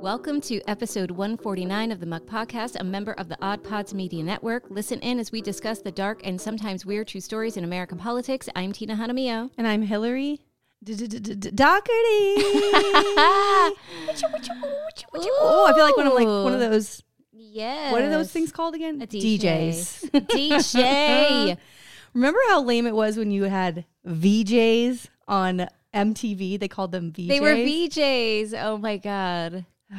Welcome to episode 149 of the Muck Podcast, a member of the Odd Pods Media Network. Listen in as we discuss the dark and sometimes weird true stories in American politics. I'm Tina Hanamio. And I'm Hillary Doherty. Oh, I feel like one of like one of those. Yes. What are those things called again? DJs. DJ. Remember how lame it was when you had VJs on MTV? They called them VJs. They were VJs. Oh my God.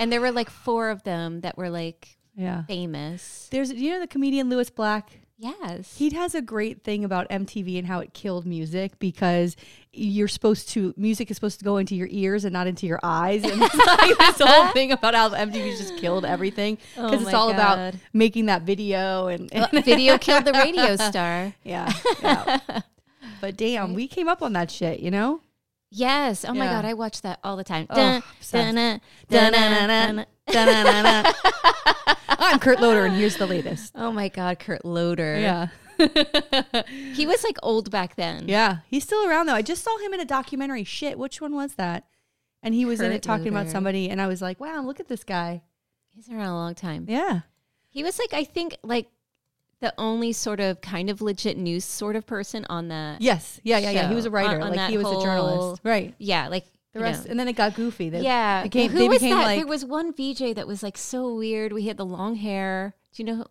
And there were like four of them that were like Yeah. famous. There's you know the comedian Lewis Black. Yes. He has a great thing about MTV and how it killed music because you're supposed to music is supposed to go into your ears and not into your eyes. And it's like this whole thing about how MTV just killed everything Oh because it's my all about making that video and, uh, and Video killed the radio star. yeah, yeah. But damn, we came up on that shit, you know? Yes. Oh my Yeah. God. I watch that all the time. Oh, Dun, obsessed. Da-na-na-na. I'm Kurt Loder, and here's the latest. Oh my God, Kurt Loder. Yeah. He was like old back then. Yeah. He's still around, though. I just saw him in a documentary. Shit, which one was that? And he was in Kurt it talking about Loder. somebody, and I was like, wow, look at this guy. He's around a long time. Yeah. He was like, I think, like the only sort of kind of legit news sort of person on that. Yes. Yeah, yeah, yeah. He was a writer. on- on like, he was a journalist. Right. Yeah. Like The rest, know. and then it got goofy. They yeah. became, Who was that? like, there was one VJ that was like so weird. We had the long hair. Do you know? Who,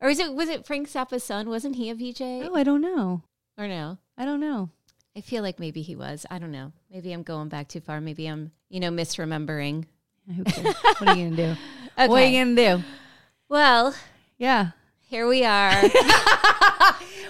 or is it was it Frank Zappa's son? Wasn't he a VJ? oh, I don't know. Or no? I don't know. I feel like maybe he was. I don't know. Maybe I'm going back too far. Maybe I'm, you know, misremembering. What are you to do? Okay. What are you to do? well, Yeah. Here we are.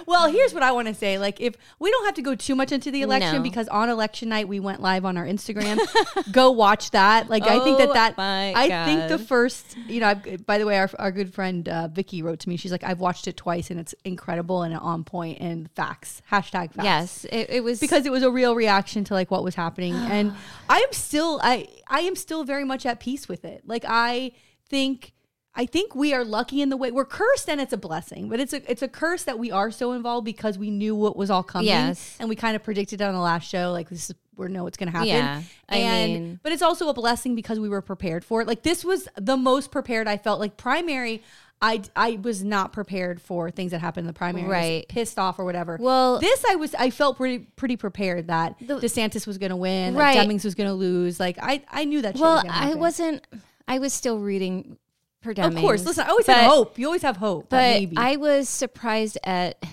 Well, here's what I want to say. Like, if we don't have to go too much into the election No. because on election night we went live on our Instagram, go watch that. Like, I think Oh that that my I think the first, you know, I've, by the way, our, our good friend uh, Vicky wrote to me. She's like, I've watched it twice and it's incredible and on point and facts. Hashtag facts. yes, it, it was Because it was a real reaction to like what was happening, and I am still I I am still very much at peace with it. Like I think I think we are lucky in the way we're cursed and it's a blessing, but it's a it's a curse that we are so involved because we knew what was all coming. Yes. And we kind of predicted it on the last show, like this is we know what's gonna happen. Yeah, I and mean- but it's also a blessing because we were prepared for it. Like this was the most prepared I felt. Like primary, I I was not prepared for things that happened in the primary. I Right. pissed off or whatever. Well- this I was I felt pretty pretty prepared that The- DeSantis was gonna win, Right. like Demings was gonna lose. Like I I knew that. Well, was I wasn't. I was still reading for Of course, listen. I always but, have hope. You always have hope. but maybe. I was surprised at.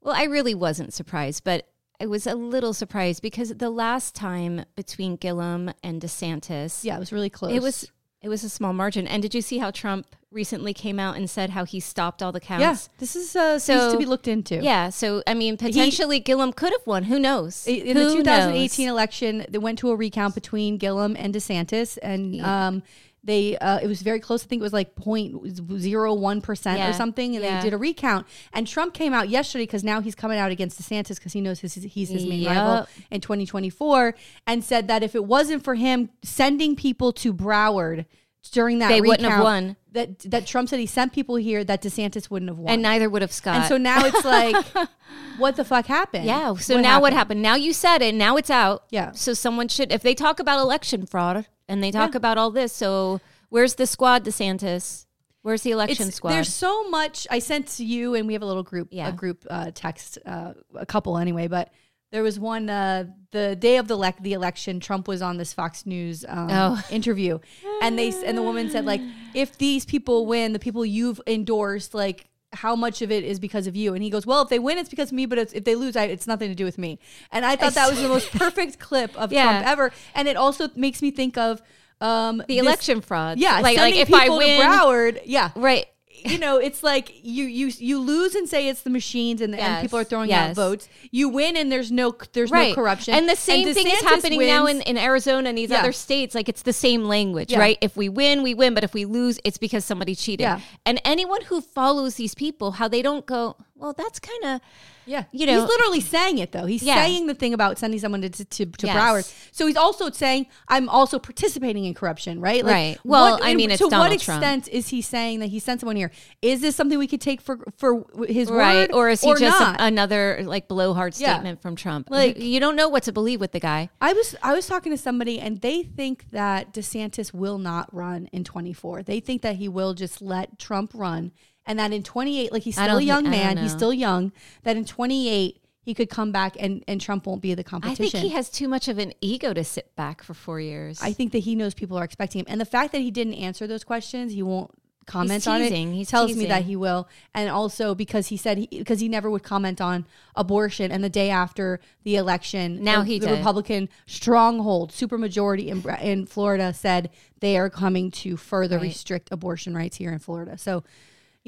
Well, I really wasn't surprised, but I was a little surprised because the last time between Gillum and DeSantis, yeah, it was really close. it was it was a small margin. And did you see how Trump recently came out and said how he stopped all the counts? Yes, this is uh, So- to be looked into. Yeah, so I mean, potentially Gillum could have won. Who knows? In Who the 2018 knows? election, they went to a recount between Gillum and DeSantis, and um, they uh, it was very close. I think it was like 0.01 percent Yeah. or something, and Yeah. they did a recount. And Trump came out yesterday because now he's coming out against DeSantis because he knows his, he's his main Yep. rival in 2024, and said that if it wasn't for him sending people to Broward during that They recount, wouldn't have won. That that Trump said he sent people here that DeSantis wouldn't have won. and neither would have Scott. And so now it's like, what the fuck happened? Yeah. So now what happened? Now you said it. Now it's out. Yeah. So someone should, if they talk about election fraud and they talk Yeah. about all this, so where's the squad, DeSantis? Where's the election It's, squad? there's so much I sent to you, and we have a little group, Yeah. a group uh, text, uh, a couple anyway. But there was one uh, the day of the elec the election. Trump was on this Fox News um, Oh. interview, and they and the woman said like, if these people win, the people you've endorsed, like. How much of it is because of you? And he goes, "Well, if they win, it's because of me. But it's, if they lose, I, it's nothing to do with me." And I thought that was the most perfect clip of Yeah. Trump ever. And it also makes me think of um, the this- election fraud. Yeah, Like, like if I win. Broward, yeah, Right. You know, it's like you you you lose and say it's the machines and, and Yes, people are throwing yes. out votes. You win and there's no there's Right. no corruption. And the same thing is happening now in, in Arizona and these Yeah. other states. Like it's the same language, Yeah. right? If we win, we win. But if we lose, it's because somebody cheated. Yeah. And anyone who follows these people, how they don't go, well, that's kind of Yeah, You know- he's literally saying it though. He's Yeah. saying the thing about sending someone to to, to, Yes. Broward. So he's also saying I'm also participating in corruption, right? Right. Well, I mean, it's to what Donald Trump. extent is he saying that he sent someone here? Is this something we could take for for his right, word, or is he just not? a- another like blowhard Yeah. statement from Trump? Like- Like you don't know what to believe with the guy. I was I was talking to somebody and they think that DeSantis will not run in 24. They think that he will just let Trump run and that in 28 like he's still a young don't man, he's still young, that in 28 he could come back and and Trump won't be the competition. I think he has too much of an ego to sit back for four years. I think that he knows people are expecting him. And the fact that he didn't answer those questions, he won't comment on it. He tells me that he will. And also because he said he because he never would comment on abortion and the day after the election Now the, he the did. Republican stronghold supermajority in in Florida said they are coming to further Right. restrict abortion rights here in Florida. So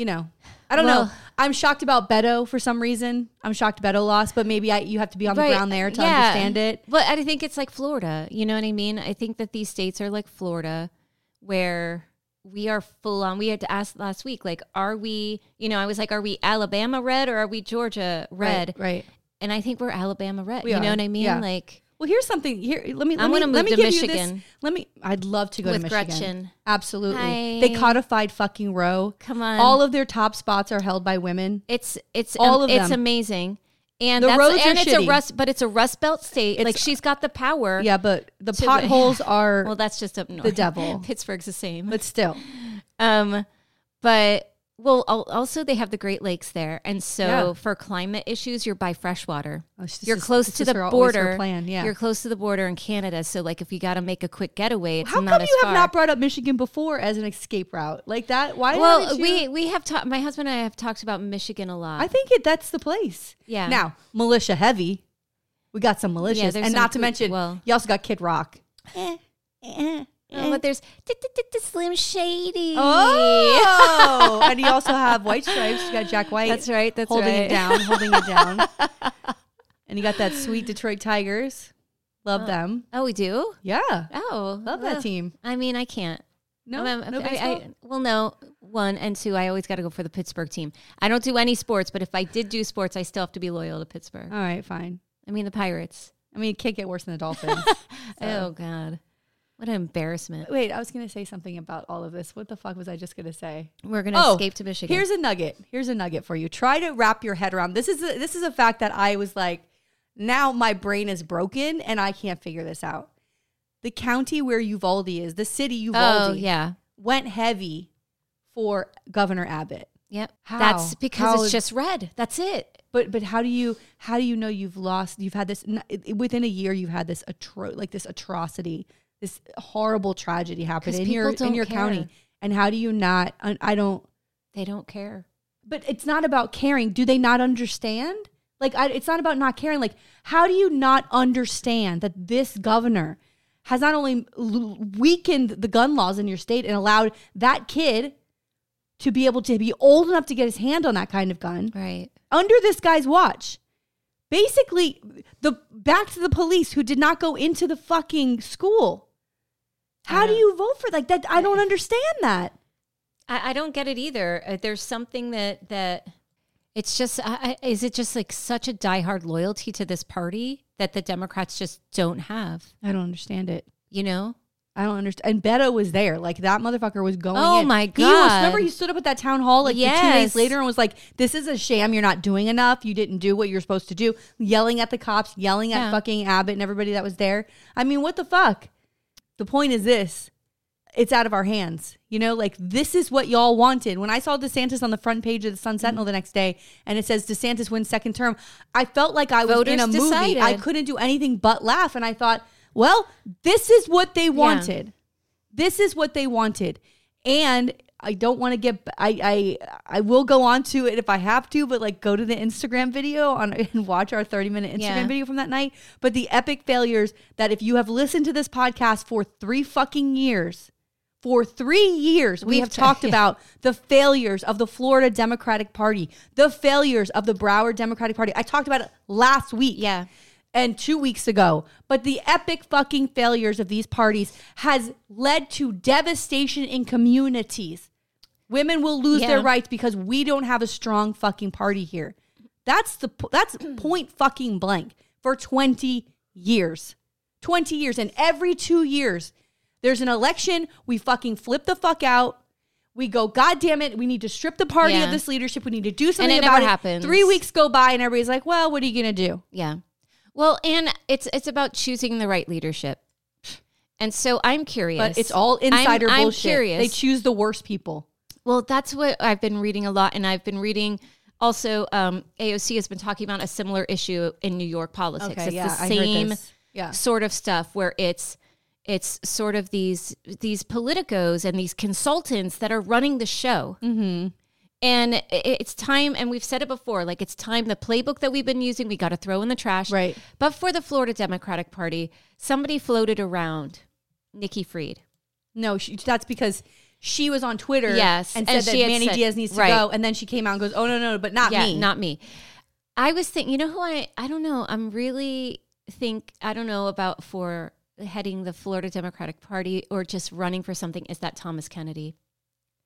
you know, I don't Well- know. I'm shocked about Beto for some reason. I'm shocked Beto lost, but maybe I, you have to be on the ground there to yeah. understand it. But I think it's like Florida. You know what I mean? I think that these states are like Florida, where we are full on. We had to ask last week, like, are we? You know, I was like, are we Alabama red or are we Georgia red? Right. right. And I think we're Alabama red. We you know what I mean? yeah. Like Well, here's something. Here, let me. Let I'm me, let move me to give you this. Let me. I'd love to go With to Michigan. Gretchen. Absolutely. Hi. They codified fucking Roe. Come on. All of their top spots are held by women. it's it's All um, of it's them. amazing. And The that's roads and are it's shitty. a rust, but it's a rust belt state. It's- like she's got the power. Yeah, but the To- potholes are. Well, that's just up north. The devil. Pittsburgh's the same. but still, Um, but well, al- also they have the Great Lakes there, and so Yeah. for climate issues, you're by fresh water. Oh, You're this- close to the her- always her border. plan, yeah. You're close to the border in Canada, so like if you got to make a quick getaway, it's how not come as you far. have not brought up Michigan before as an escape route like that? Why? well, you- we we have talked. My husband and I have talked about Michigan a lot. I think it. That's the place. Yeah. Now, militia heavy. We got some militias, there's and not to mention, well- you also got Kid Rock. Eh, eh, Oh, eh. but there's Slim Shady. Oh, and you also have White Stripes. You got Jack White. That's right, that's holding right. it down, holding it down. and you got that sweet Detroit Tigers. Love them. Oh, we do. Yeah, Oh, love that team. I mean, I can't. No, Um, no I-? I- well, no. One and two, I always got to go for the Pittsburgh team. I don't do any sports, but if I did do sports, I still have to be loyal to Pittsburgh. All right, fine. I mean, the Pirates. I mean, it can't get worse than the Dolphins. Oh God, what an embarrassment. Wait, I was going to say something about all of this. What the fuck was I just going to say? We're gonna Oh, escape to Michigan. Here's a nugget. Here's a nugget for you. Try to wrap your head around. This is a, this is a fact that I was like, now my brain is broken and I can't figure this out. The county where Uvalde is, the city oh, Uvalde, oh yeah, went heavy for Governor Abbott. yep. How? That's because How it's just red. That's it. But but how do you how do you know you've lost? You've had this within a year. You've had this atro like this atrocity, this horrible tragedy happened in your in your county. And how do you not? I, I don't. They don't care. But it's not about caring. Do they not understand? Like I, it's not about not caring. Like how do you not understand that this governor has not only l- weakened the gun laws in your state and allowed that kid to be able to be old enough to get his hand on that kind of gun Right. under this guy's watch. Basically, the back to the police who did not go into the fucking school. How do you vote for like that? I don't understand that. I, I don't get it either. Uh, there's something that that it's just I, I- is it just like such a diehard loyalty to this party that the Democrats just don't have. I don't understand it. You know. I don't understand. And Beto was there. Like that motherfucker was going. Oh in. my He was, God. remember he stood up at that town hall like the two Yes. days later and was like, "This is a sham. You're not doing enough. You didn't do what you're supposed to do." Yelling at the cops, yelling at fucking Abbott and everybody that was there. I mean, what the fuck? The point is this: it's out of our hands. You know, like this is what y'all wanted. When I saw DeSantis on the front page of the Sun Sentinel the next day, and it says DeSantis wins second term, I felt like I was Voters in a movie. I couldn't do anything but laugh, and I thought, well, this is what they wanted. This is what they wanted. And I don't want to get I I I will go on to it if I have to, but like go to the Instagram video on and watch our 30 minute Instagram Yeah. video from that night. But the epic failures that if you have listened to this podcast for three fucking years, for three years, we We've have t- talked yeah. about the failures of the Florida Democratic Party, the failures of the Broward Democratic Party. I talked about it last week Yeah. and two weeks ago. But the epic fucking failures of these parties has led to devastation in communities. Women will lose their rights because we don't have a strong fucking party here. That's the that's point fucking blank for 20 years. 20 years and every 2 years there's an election, we fucking flip the fuck out. We go, God damn it, we need to strip the party of this leadership. We need to do something it about never it. happens. Three weeks go by and everybody's like, well, what are you going to do? Yeah. Well, and it's it's about choosing the right leadership. And so I'm curious. But it's all insider I'm, bullshit. I'm curious. They choose the worst people. Well, that's what I've been reading a lot, and I've been reading also. Um, AOC has been talking about a similar issue in New York politics. it's the same Yeah. sort of stuff where it's it's sort of these these politicos and these consultants that are running the show. Mm-hmm. And it's time, and we've said it before, like it's time the playbook that we've been using, we got to throw in the trash. Right. But for the Florida Democratic Party, somebody floated around Nikki Fried. No, she, that's because she was on Twitter Yes, and, and said she that Manny said- Diaz needs to right. go. And then she came out and goes, oh, no, no, but not yeah, me. not me. I was thinking, you know who I I don't know. I'm really think I don't know about for heading the Florida Democratic Party or just running for something is that Thomas Kennedy.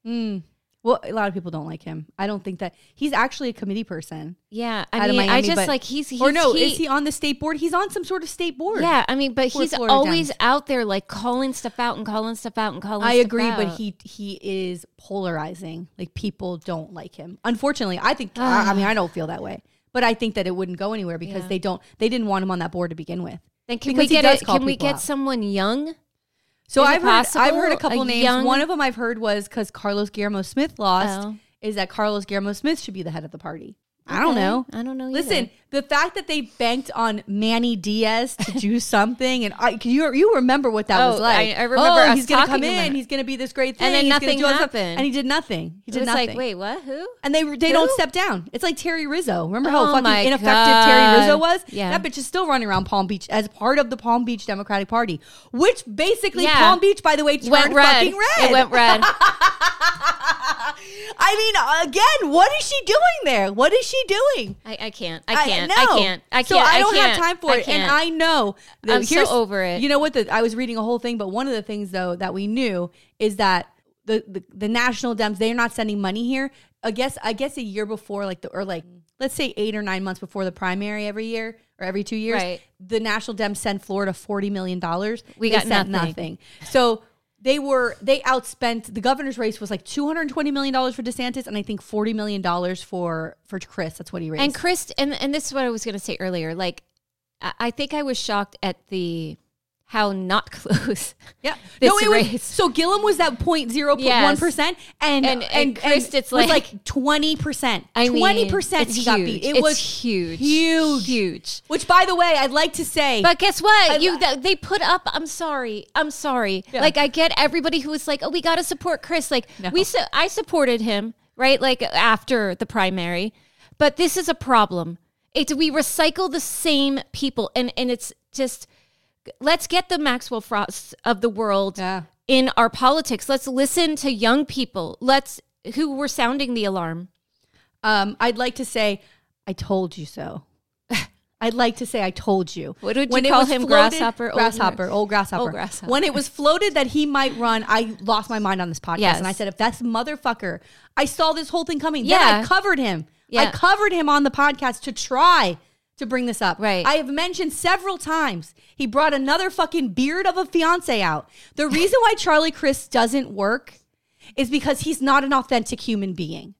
Mm. Well, a lot of people don't like him. I don't think that he's actually a committee person. Yeah, I mean, I just but- like he's, he's or no, he- is he on the state board? He's on some sort of state board. Yeah, I mean, but he's Florida always out there like calling stuff out and calling stuff out and calling. I agree, but he he is polarizing. Like people don't like him. Unfortunately, I think I, I mean I don't feel that way, but I think that it wouldn't go anywhere because Yeah. they don't they didn't want him on that board to begin with. then can because we get call Can we get out. someone young? So Is I've heard I've heard a couple A names. young- One of them I've heard was because Carlos Guillermo Smith lost. Oh. Is that Carlos Guillermo Smith should be the head of the party? I don't know. I don't know. Listen, either. the fact that they banked on Manny Diaz to do something, and I, you you remember what that Oh, was like. I- I remember Oh, us he's gonna come about in. it. He's gonna be this great thing. And then he's gonna nothing do all this stuff. happened. and he did nothing. He it did was nothing. like, wait, what? Who? And they they don't Who? step down. It's like Terry Rizzo. Remember how Oh fucking ineffective Terry Rizzo was? Yeah. That bitch is still running around Palm Beach as part of the Palm Beach Democratic Party, which basically Yeah. Palm Beach, by the way, turned fucking red. It went red. I mean, again, what is she doing there? What is she doing? I, I can't. I can't. I, know. can't. I can't. So I don't can't. have time for I it, and. I know. that- I'm so over it. You know what? The, I was reading a whole thing, but one of the things though that we knew is that the the, the national Dems they're not sending money here. I guess I guess a year before, like the or like let's say eight or nine months before the primary every year or every two years, Right. the national Dems send Florida forty million dollars. We They got sent nothing. So. They were they outspent the governor's race was like two hundred twenty million dollars for DeSantis and I think forty million dollars for for Crist. That's what he raised. And Crist, and and this is what I was going to say earlier. Like, I, I think I was shocked at the how not close. Yeah. this no, it was, so Gillum was that 0.01 Yes. percent, and And- and Crist, it's like- twenty percent. I mean, Twenty percent it's he got huge. beat. It It's was huge, huge. huge. Which, by the way, I'd like to say, But guess what? I- you th- they put up. I'm sorry. I'm sorry. Yeah. Like I get everybody who was like, "Oh, we got to support Crist." Like No. we, su- I supported him, right? Like after the primary. But this is a problem. It's we recycle the same people, and and it's just let's get the Maxwell Frost of the world Yeah. in our politics. Let's listen to young people. Let's who were sounding the alarm. um, I'd like to say, I told you so. I'd like to say I told you. What would you it call him? Grasshopper? Grasshopper, old grasshopper. Old grasshopper. When it was floated that he might run, I lost my mind on this podcast, Yes. and I said, if that's motherfucker, I saw this whole thing coming. Yeah. Then I covered him. Yeah. I covered him on the podcast to try to bring this up. Right. I have mentioned several times he brought another fucking beard of a fiance out. The reason why Charlie Crist doesn't work is because he's not an authentic human being.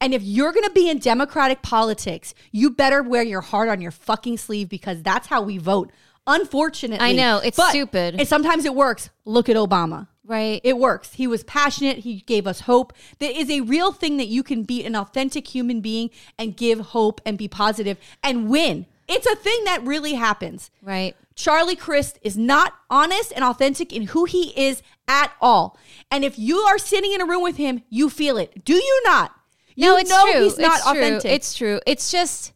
And if you're going to be in democratic politics, you better wear your heart on your fucking sleeve because that's how we vote. Unfortunately, I know, it's But- stupid. And sometimes it works. Look at Obama. Right. It works. He was passionate. He gave us hope. There is a real thing that you can be an authentic human being and give hope and be positive and win. It's a thing that really happens. right. Charlie Crist is not honest and authentic in who he is at all. And if you are sitting in a room with him, you feel it. Do you not? You no, it's know true. he's not it's true. authentic. It's true. It's just,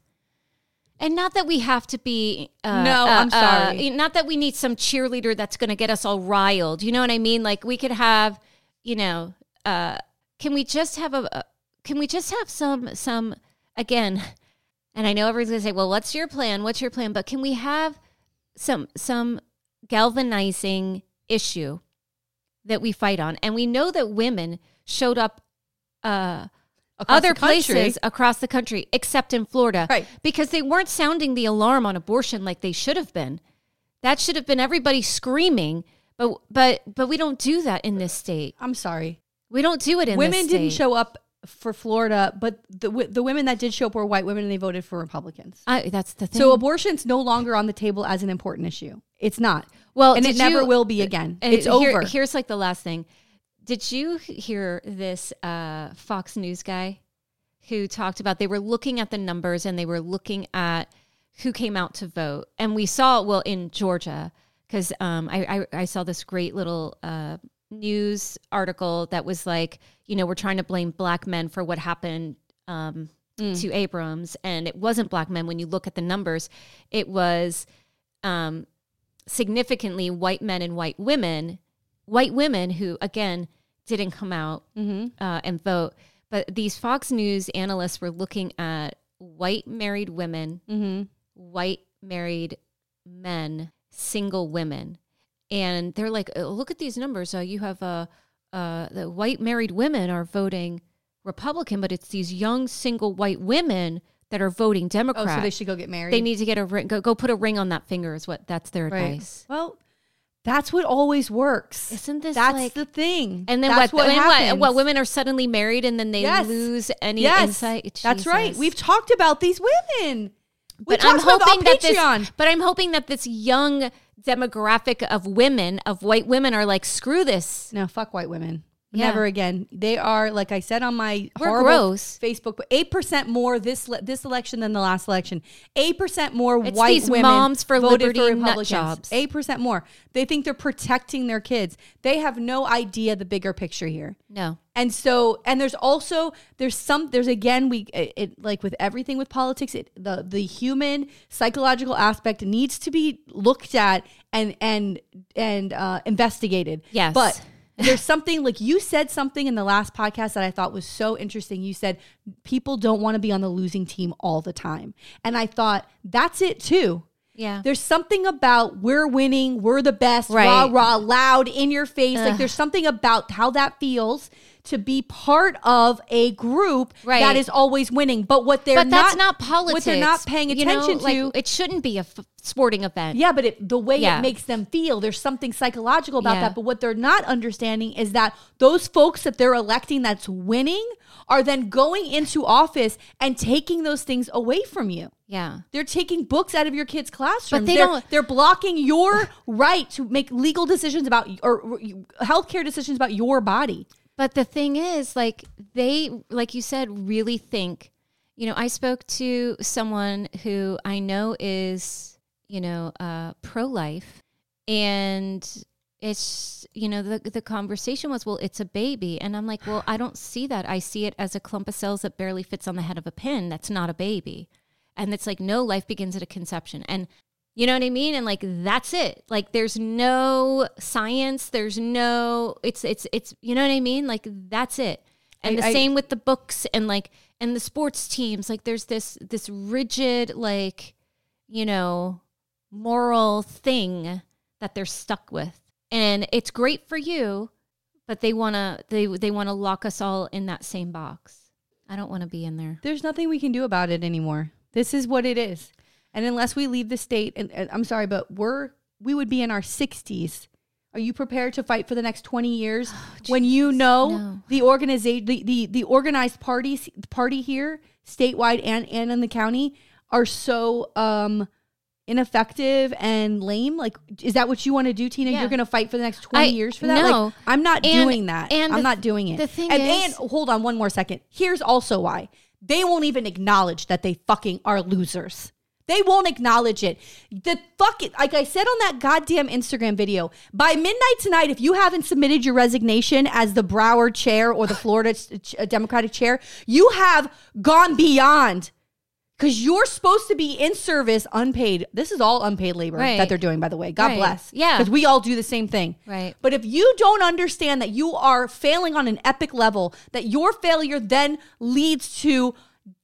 and not that we have to be. Uh, No, uh, I'm sorry. uh, not that we need some cheerleader that's going to get us all riled. You know what I mean? Like we could have, you know, uh, can we just have a? a- Can we just have some some again? And I know everyone's going to say, "Well, what's your plan? What's your plan?" But can we have some some galvanizing issue that we fight on? And we know that women showed up uh, Across other the places across the country, except in Florida, Right. Because they weren't sounding the alarm on abortion like they should have been. That should have been everybody screaming, but but but we don't do that in this state. I'm sorry. We don't do it in women didn't show up for Florida, but the the women that did show up were white women, and they voted for Republicans. I, that's the thing. So abortion's no longer on the table as an important issue. It's not. Well, and it did never you- will be again. It's here- over. Here's like the last thing. Did you hear this uh, Fox News guy who talked about they were looking at the numbers and they were looking at who came out to vote, and we saw well in Georgia because um, I, I I saw this great little uh, news article that was like you know we're trying to blame black men for what happened um, to Abrams, and it wasn't black men. When you look at the numbers, it was um, significantly white men and white women, white women who again didn't come out uh, and vote. But these Fox News analysts were looking at white married women, white married men, single women, and they're like, "Oh, "Look at these numbers. Uh, you have uh, uh, the white married women are voting Republican, but it's these young single white women." That are voting Democrat. oh, so they should go get married. They need to get a ring. Go, go put a ring on that finger. Is what that's their Right. advice. Well, that's what always works. Isn't this That's like? the thing. and then that's what? and happens. what? What? Women are suddenly married and then they Yes. lose any Yes, insight. That's right. We've talked about these women. We But I'm hoping that this. Patreon. But I'm hoping that this young demographic of women, of white women, are like, screw this. No, fuck white women. Yeah. Never again. They are, like I said on my We're gross. Facebook, eight percent more this le- this election than the last election. Eight percent more It's white women moms for voted liberty for Republicans. jobs. Eight percent more. They think they're protecting their kids. They have no idea the bigger picture here. No. And so, and there's also there's some there's again we it, it like with everything with politics, it, the the human psychological aspect needs to be looked at and and and uh, investigated. Yes. but there's something like you said something in the last podcast that I thought was so interesting. You said people don't want to be on the losing team all the time, and I thought that's it too. Yeah. There's something about we're winning, we're the best, Right. rah rah, loud in your face. Like there's something about how that feels to be part of a group Right. that is always winning. But what they're but that's not, not politics. What they're not paying You know, attention like, to. it shouldn't be a f- sporting event. yeah, but it, the way Yeah. it makes them feel, there's something psychological about Yeah. that. But what they're not understanding is that those folks that they're electing that's winning are then going into office and taking those things away from you. Yeah. They're taking books out of your kids' classrooms. they they're, don't- They're blocking your right to make legal decisions about or healthcare decisions about your body. But the thing is, like, they, like you said, really think, you know, I spoke to someone who I know is, you know, uh, pro life. And it's, you know, the, the conversation was, well, it's a baby. And I'm like, well, I don't see that. I see it as a clump of cells that barely fits on the head of a pin. That's not a baby. And it's like, no, life begins at a conception. And you know what I mean? And like that's it. Like there's no science, there's no it's it's it's you know what I mean? Like that's it. And I- the I- same with the books and like and the sports teams. Like there's this this rigid like you know moral thing that they're stuck with. And it's great for you, but they want to they they want to lock us all in that same box. I don't want to be in there. There's nothing we can do about it anymore. This is what it is. And unless we leave the state, and, and I'm sorry, but we're we would be in our 60s. Are you prepared to fight for the next 20 years when you know no. the organization, the, the the organized parties party here, statewide and and in the county, are so um ineffective and lame? Like, is that what you want to do, Tina? Yeah. You're going to fight for the next 20 I- years for that? no. Like, I'm not And- doing that. and I'm not doing it. the thing and, is- and hold on one more second. Here's also why they won't even acknowledge that they fucking are losers. They won't acknowledge it. The fuck it. Like I said on that goddamn Instagram video, by midnight tonight, if you haven't submitted your resignation as the Broward chair or the Florida uh, Democratic chair, you have gone beyond. Because you're supposed to be in service, unpaid. This is all unpaid labor Right. that they're doing, by the way. God Right. bless. Yeah. Because we all do the same thing. Right. But if you don't understand that you are failing on an epic level, that your failure then leads to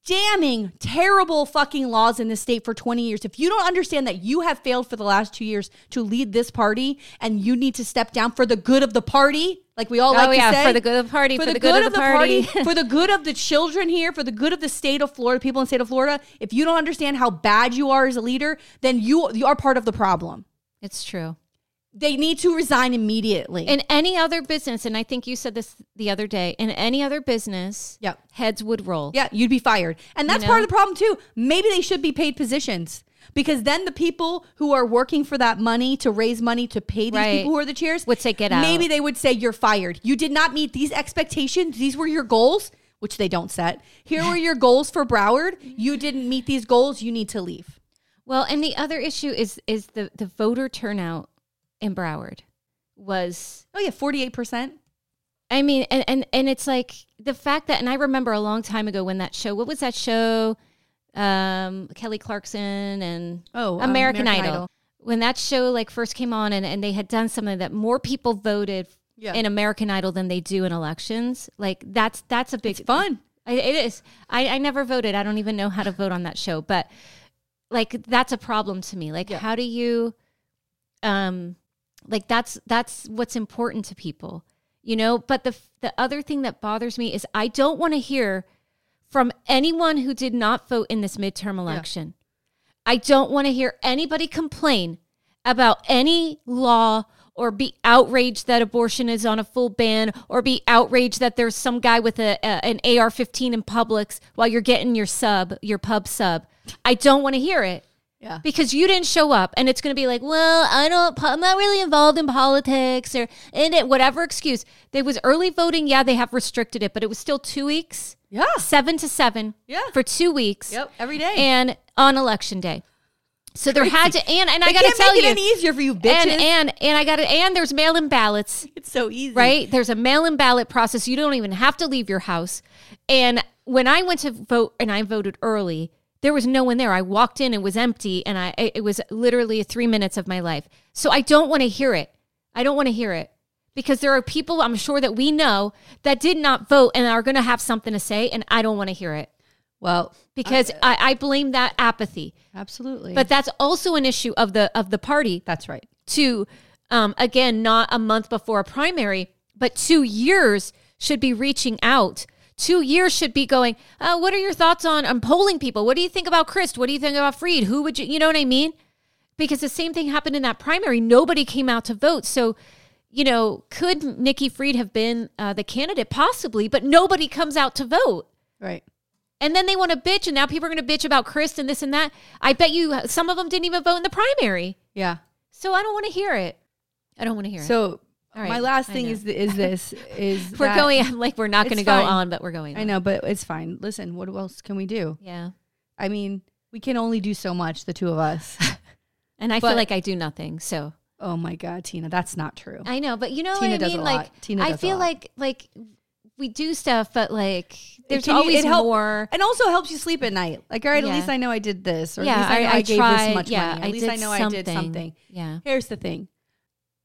damning terrible fucking laws in this state for 20 years. If you don't understand that you have failed for the last 2 years to lead this party and you need to step down for the good of the party, like we all oh like yeah, to say, for the good of the party, for, the, good, of the, party. for the good of the children here, for the good of the state of Florida, people in the state of Florida, if you don't understand how bad you are as a leader, then you you are part of the problem. it's true. They need to resign immediately. In any other business, and I think you said this the other day, in any other business, Yep. heads would roll. Yeah, you'd be fired. And that's know? part of the problem too. Maybe they should be paid positions. Because then the people who are working for that money to raise money to pay these Right. people who are the chairs Would say, "Get out." Maybe they would say you're fired. You did not meet these expectations. These were your goals, which they don't set. Here were your goals for Broward. You didn't meet these goals. You need to leave. Well, and the other issue is is the the voter turnout in Broward was Oh yeah, forty eight percent. I mean, and, and and it's like the fact that, and I remember a long time ago when that show. What was that show? Um, Kelly Clarkson and Oh, um, American, American Idol. Idol. When that show like first came on, and, and they had done something that more people voted Yeah. in American Idol than they do in elections. Like that's that's a big It's fun. I, it is. I, I never voted. I don't even know how to vote on that show, but like that's a problem to me. Like, Yeah. how do you, um, like that's that's what's important to people, you know. But the the other thing that bothers me is I don't want to hear from anyone who did not vote in this midterm election. I don't want to hear anybody complain about any law or be outraged that abortion is on a full ban or be outraged that there's some guy with a, a an AR-15 in Publix while you're getting your sub, your pub sub. I don't want to hear it Yeah. because you didn't show up and it's going to be like well i don't i'm not really involved in politics or in it whatever excuse there was early voting yeah they have restricted it but it was still two weeks Yeah. seven to seven Yeah. for two weeks Yep. Every day. and on election day so there had to and and i gotta can't tell make you it any easier for you, bitches. and and and i gotta and there's mail-in ballots it's so easy, right? There's a mail in ballot process. You don't even have to leave your house. And when I went to vote and I voted early, there was no one there. I walked in and it was empty and I it was literally 3 minutes of my life. So I don't want to hear it. I don't want to hear it. Because there are people I'm sure that we know that did not vote and are going to have something to say and I don't want to hear it. Well, Because I, I blame that apathy. absolutely. But that's also an issue of the of the party that's right. to um, again not a month before a primary but two years should be reaching out two years should be going uh, what are your thoughts on on polling people? What do you think about Crist what do you think about Fried? Who would you you know what I mean? Because the same thing happened in that primary. Nobody came out to vote. So you know could Nikki Fried have been uh, the candidate? Possibly but nobody comes out to vote. Right. and then they want to bitch and now people are going to bitch about Crist and this and that. I bet you some of them didn't even vote in the primary. Yeah. so I don't want to hear it. I don't want to hear it. So right, my last I thing know. is is this is We're going like we're not going to go on, but we're going. I on. know, but it's fine. Listen, what else can we do? Yeah, I mean, we can only do so much, the two of us. and I But- feel like I do nothing. So oh my god, Tina, that's not true. I know, but you know Tina what I does a lot. Like Tina I feel like like we do stuff, but like there's can you- always it help- more. And also helps you sleep at night. Like, all right, Yeah. at least I know I did this, or Yeah, at least I, I- I, I gave tried. this much Yeah, money. At I least I know I did something. something. Yeah, Here's the thing.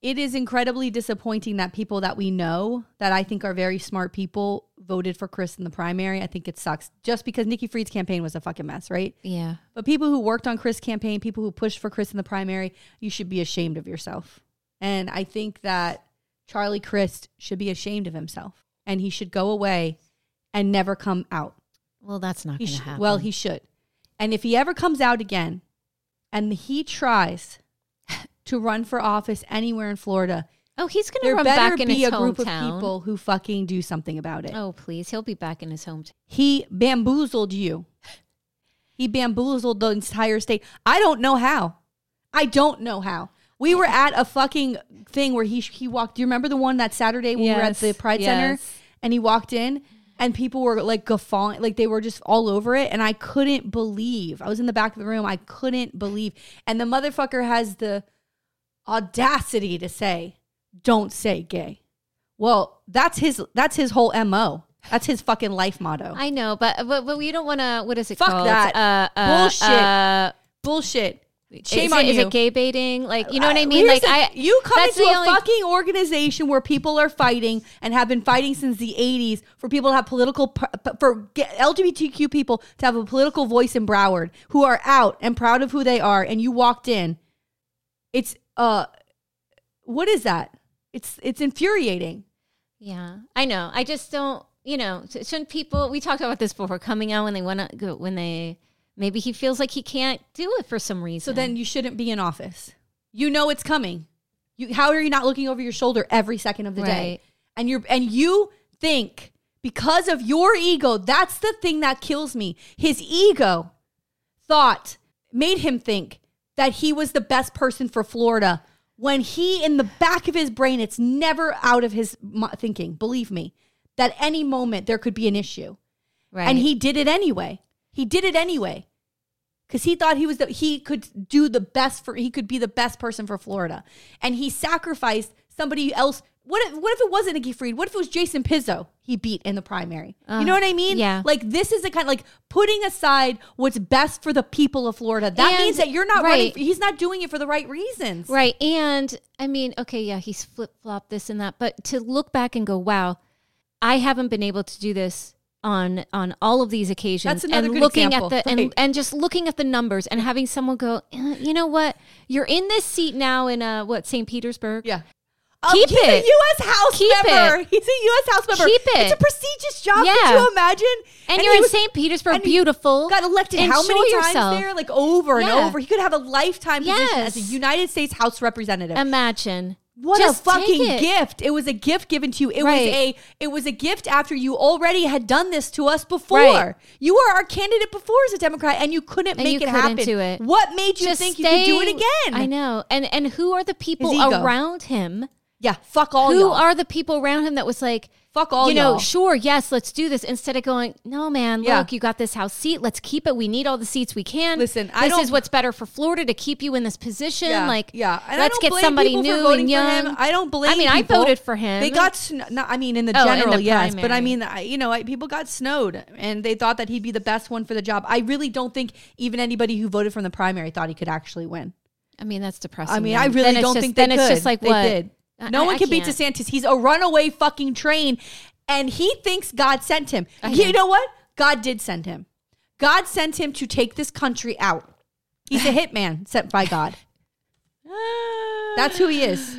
It is incredibly disappointing that people that we know that I think are very smart people voted for Crist in the primary. I think it sucks just because Nikki Fried's campaign was a fucking mess, right? yeah, But people who worked on Chris' campaign, people who pushed for Crist in the primary, you should be ashamed of yourself. And I think that Charlie Crist should be ashamed of himself and he should go away and never come out. Well, that's not going to sh- happen. well, he should. And if he ever comes out again and he tries to run for office anywhere in Florida, oh, he's going to run back in be his a group of people who fucking do something about it. Oh, please, he'll be back in his hometown. He bamboozled you. He bamboozled the entire state. I don't know how. I don't know how. We were at a fucking thing where he he walked. Do you remember the one that Saturday when we were at the Pride Center and he walked in and people were like guffawing, like they were just all over it, and I couldn't believe. I was in the back of the room. I couldn't believe, and the motherfucker has the audacity to say, "Don't say gay." Well, that's his. That's his whole mo. That's his fucking life motto. I know, but but, but we don't want to. What is it Fuck called? that. Uh, uh, Bullshit. Uh, Bullshit. Shame is on it, you. Is it gay baiting? Like, you know what I Uh, mean? here's Like, the- I you come into a only- fucking organization where people are fighting and have been fighting since the 80s for people to have political for LGBTQ people to have a political voice in Broward who are out and proud of who they are and you walked in it's uh what is that it's it's infuriating Yeah, I know. I just don't. You know, sh- shouldn't people? We talked about this before. Coming out when they want to go, when they maybe he feels like he can't do it for some reason. so then you shouldn't be in office you know it's coming you how are you not looking over your shoulder every second of the day and you're and you think because of your ego that's the thing that kills me his ego thought made him think that he was the best person for florida when he in the back of his brain it's never out of his thinking believe me that any moment there could be an issue right. and he did it anyway he did it anyway because he thought he was the he could do the best for he could be the best person for Florida, and he sacrificed somebody else. What if, what if it wasn't Nikki Fried? What if it was Jason Pizzo he beat in the primary? you know what I mean? yeah. Like this is the kind of like putting aside what's best for the people of Florida. That And- means that you're not running. right. He's not doing it for the right reasons. Right. And I mean, okay, yeah, he's flip flop this and that, but to look back and go, wow, I haven't been able to do this on on all of these occasions That's another and good looking example, at the right. and, and just looking at the numbers and having someone go "Eh, you know what you're in this seat now in uh what st petersburg Yeah. Keep he's it. a U.S. House Keep member. it. He's a U.S. House member. Keep it. It's a prestigious job. Yeah. Could you imagine? and, he you're in was- st petersburg beautiful got elected how many yourself. times there? Like over and over. He could have a lifetime position as a United States House representative. imagine what Just a fucking it. gift! It was a gift given to you. It Right. was a it was a gift after you already had done this to us before. Right. You were our candidate before as a Democrat, and you couldn't And make you it couldn't happen. do it. What made you just think you could do it again? i know and and who are the people around him Yeah, fuck all who y'all. are the people around him that was like Fuck all you know y'all. sure yes let's do this instead of going no man look you got this house seat let's keep it we need all the seats we can Listen, this I don't- is what's better for florida to keep you in this position yeah, like yeah. And let's don't get blame somebody people for new voting and for young him. I don't blame. i mean i voted for him They got, sn- no, I mean, in the Oh, in general, the yes, but I mean, I, you know, I, people got snowed, and they thought that he'd be the best one for the job. I really don't think even anybody who voted from the primary thought he could actually win. i mean that's depressing I mean, then. I really Then don't just- think they then could. it's just like they what did. No I- one I can beat. DeSantis. He's a runaway fucking train, and he thinks God sent him. I You know. know what? God did send him. God sent him to take this country out. He's a hitman sent by God. That's who he is.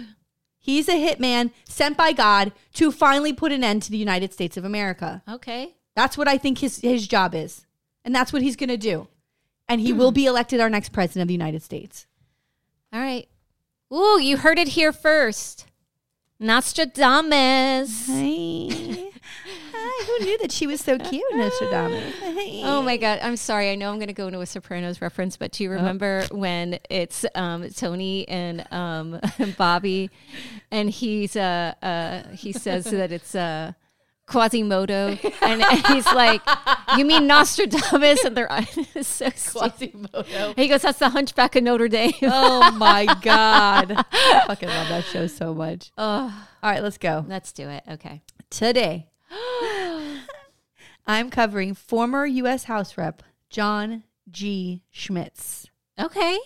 He's a hitman sent by God to finally put an end to the United States of America. okay That's what I think his his job is. And that's what he's going to do. And he will be elected our next president of the United States. all right Ooh, you heard it here first Nostradamus. Hi. Hi. Who knew that she was so cute, Nostradamus? Oh my god, I'm sorry. I know I'm going to go into a Sopranos reference, but do you remember when it's um, Tony and um, Bobby, and he's uh, uh, he says that it's uh, Quasimodo, and, and he's like, "You mean Nostradamus?" And they're so. Quasimodo. He goes, "That's the Hunchback of Notre Dame." Oh my God. I fucking love that show so much. oh, All right, let's go. let's do it. Okay. Today, I'm covering former U.S. House Rep John G. Schmitz. Okay.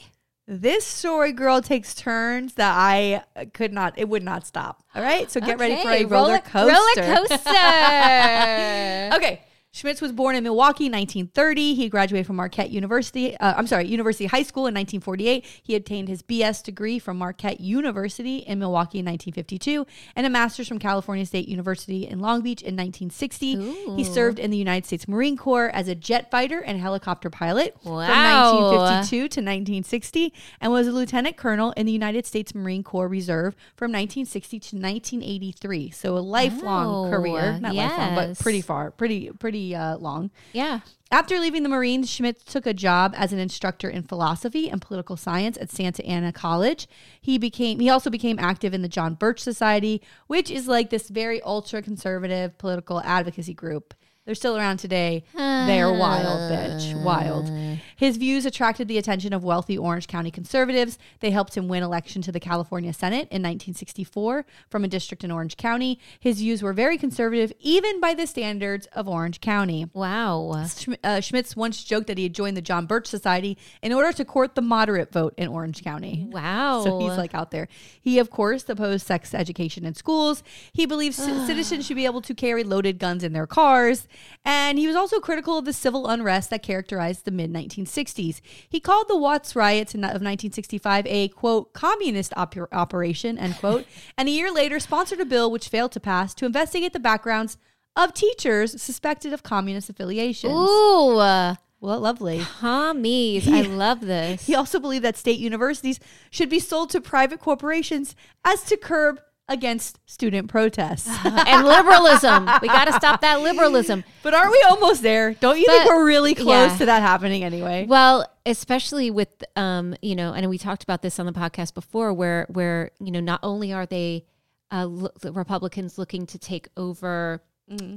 This story, girl, takes turns that I could not, it would not stop. All right, so get ready for a Okay, roller coaster. Roller coaster. Okay. Schmitz was born in Milwaukee in 1930. He graduated from Marquette University. Uh, I'm sorry, University High School in 1948. He obtained his BS degree from Marquette University in Milwaukee in 1952 and a master's from California State University in Long Beach in 1960. He served in the United States Marine Corps as a jet fighter and helicopter pilot Wow. from 1952 to 1960 and was a lieutenant colonel in the United States Marine Corps Reserve from 1960 to 1983. So a lifelong Wow. career, not lifelong, but pretty far, pretty pretty uh, long. yeah. After leaving the Marines, Schmitz took a job as an instructor in philosophy and political science at Santa Ana College. He became he also became active in the John Birch Society, which is like this very ultra conservative political advocacy group They're still around today. They're wild, bitch. Wild. His views attracted the attention of wealthy Orange County conservatives. They helped him win election to the California Senate in 1964 from a district in Orange County. His views were very conservative, even by the standards of Orange County. Wow. Schm- uh, Schmitz once joked that he had joined the John Birch Society in order to court the moderate vote in Orange County. Wow. So he's like out there. He, of course, opposed sex education in schools. He believes citizens should be able to carry loaded guns in their cars. And he was also critical of the civil unrest that characterized the mid 1960s. He called the Watts riots of 1965 a, quote, communist oper- operation, end quote. and a year later sponsored a bill which failed to pass to investigate the backgrounds of teachers suspected of communist affiliations. Ooh. Well, lovely. Commies. I love this. He also believed that state universities should be sold to private corporations as to curb against student protests. and liberalism. We got to stop that liberalism. but aren't we almost there? Don't you think we're really close yeah. to that happening anyway? Well, especially with um, you know, and we talked about this on the podcast before, where where you know, not only are they uh, lo- the Republicans looking to take over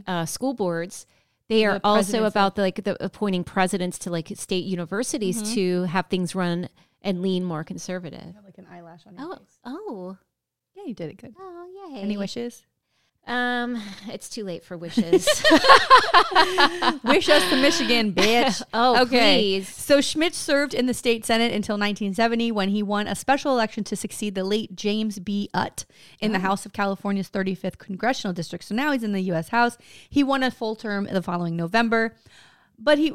uh, school boards, they are. The also about the, like the appointing presidents to like state universities Mm-hmm. to have things run and lean more conservative. like an eyelash on your Oh, face. oh, Yeah, you did it good. oh, yay! Any wishes? Um, it's too late for wishes. Wish us to Michigan, bitch. oh, Okay. please. So Schmitz served in the state senate until 1970 when he won a special election to succeed the late James B. Utt in the House of California's 35th congressional district. So now he's in the U.S. House. He won a full term the following November, but he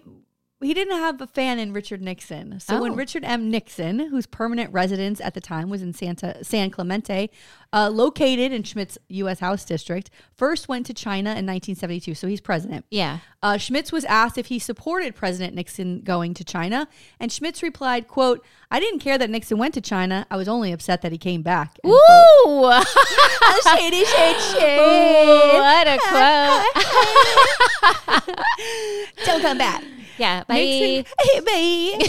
he didn't have a fan in Richard Nixon. So when Oh. Richard M. Nixon, whose permanent residence at the time was in Santa San Clemente, uh, located in Schmitz's U.S. House district, first went to China in 1972. So he's president. Yeah. Uh, Schmitz was asked if he supported President Nixon going to China, and Schmitz replied, "quote I didn't care that Nixon went to China. I was only upset that he came back." End Woo! quote. shady, shade, Ooh, what a quote. Don't come back. Yeah. Bye. Nixon, hey, bye.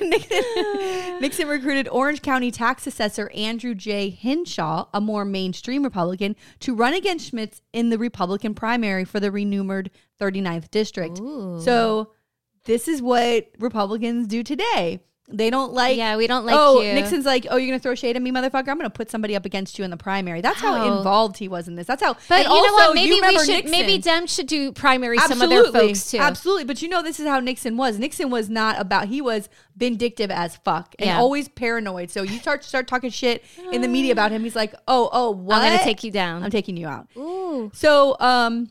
Nixon, Nixon recruited Orange County tax assessor Andrew J. Hinshaw, a more mainstream Republican, to run against Schmitz in the Republican primary for the renumbered 39th district. So this is what Republicans do today. They don't like. yeah, we don't like oh, you. Nixon's like, oh, you're gonna throw shade at me, motherfucker. I'm gonna put somebody up against you in the primary. That's how Wow. involved he was in this. That's how. But you know what? Maybe we should. Nixon. Maybe Dem should do primary some of their folks too. Absolutely. But you know, this is how Nixon was. Nixon was not about, he was vindictive as fuck and Yeah. always paranoid. So you start start talking shit in the media about him. He's like, oh, oh, what? I'm gonna take you down. I'm taking you out. Ooh. So, um,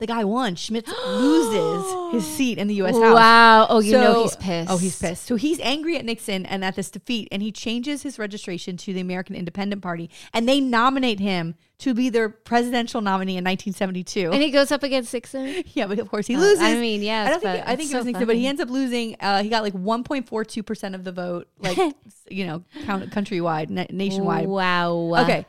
the guy won. Schmitz loses his seat in the U.S. House. Wow. Oh, you know he's pissed. Oh, he's pissed. So he's angry at Nixon and at this defeat, and he changes his registration to the American Independent Party, and they nominate him to be their presidential nominee in 1972. And he goes up against Nixon. Yeah, but of course he Uh, loses. I mean, yes, I don't think. but I think it was so Nixon, but he ends up losing. Uh, he got like 1.42 percent of the vote, like you know, count, countrywide, na- nationwide. Wow. Okay.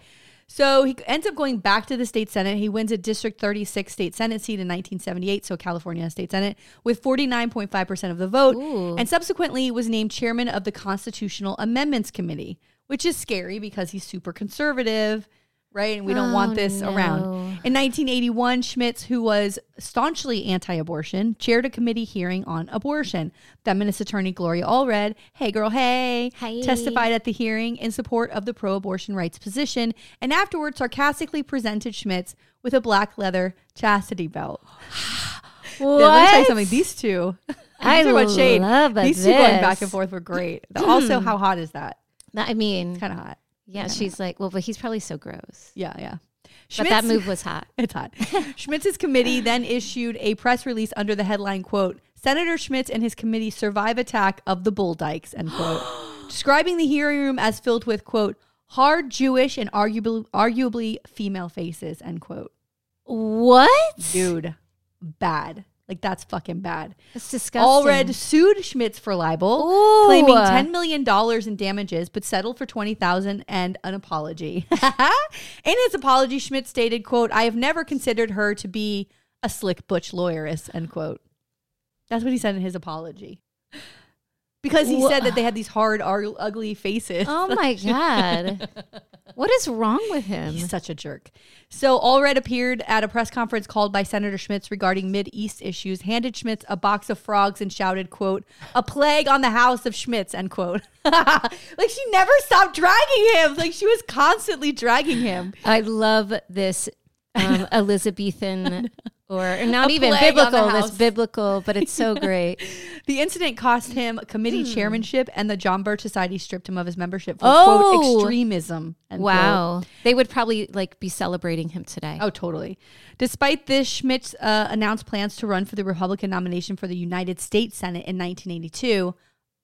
So he ends up going back to the state senate. He wins a District 36 state senate seat in 1978, so California state senate, with 49.5% of the vote, Ooh. and subsequently was named chairman of the Constitutional Amendments Committee, which is scary because he's super conservative, right? And we don't Oh, want this around. In 1981, Schmitz, who was staunchly anti abortion, chaired a committee hearing on abortion. Feminist attorney Gloria Allred, hey girl, hey, Hi. testified at the hearing in support of the pro abortion rights position and afterwards sarcastically presented Schmitz with a black leather chastity belt. Yeah, let me tell you something. These two, I what shade. These two going back and forth were great. also, how hot is that? I mean, Kind of hot. Yeah, she's like, well, but he's probably so gross. Yeah, yeah. But that move was hot. It's hot. Schmitz's committee then issued a press release under the headline, quote, Senator Schmitz and his committee survive attack of the bull dykes, end quote. Describing the hearing room as filled with, quote, hard Jewish and arguably, arguably female faces, end quote. What? Dude, bad. Like that's fucking bad. That's disgusting. Allred sued Schmitz for libel, Ooh. claiming ten million dollars in damages, but settled for twenty thousand and an apology. in his apology, Schmitz stated, "quote I have never considered her to be a slick butch lawyeress." End quote. That's what he said in his apology. Because he Wha- said that they had these hard, ar- ugly faces. Oh my god. What is wrong with him? He's such a jerk. So Allred appeared at a press conference called by Senator Schmitz regarding Mid East issues, handed Schmitz a box of frogs, and shouted, "quote A plague on the house of Schmitz." End quote. like she never stopped dragging him. Like she was constantly dragging him. I love this um, Elizabethan or not A even plague on the biblical. This biblical, but it's so great. The incident cost him committee Hmm. chairmanship, and the John Birch Society stripped him of his membership for Oh. quote extremism. end quote. wow, they would probably like be celebrating him today. Oh, totally. Despite this, Schmitz uh, announced plans to run for the Republican nomination for the United States Senate in 1982,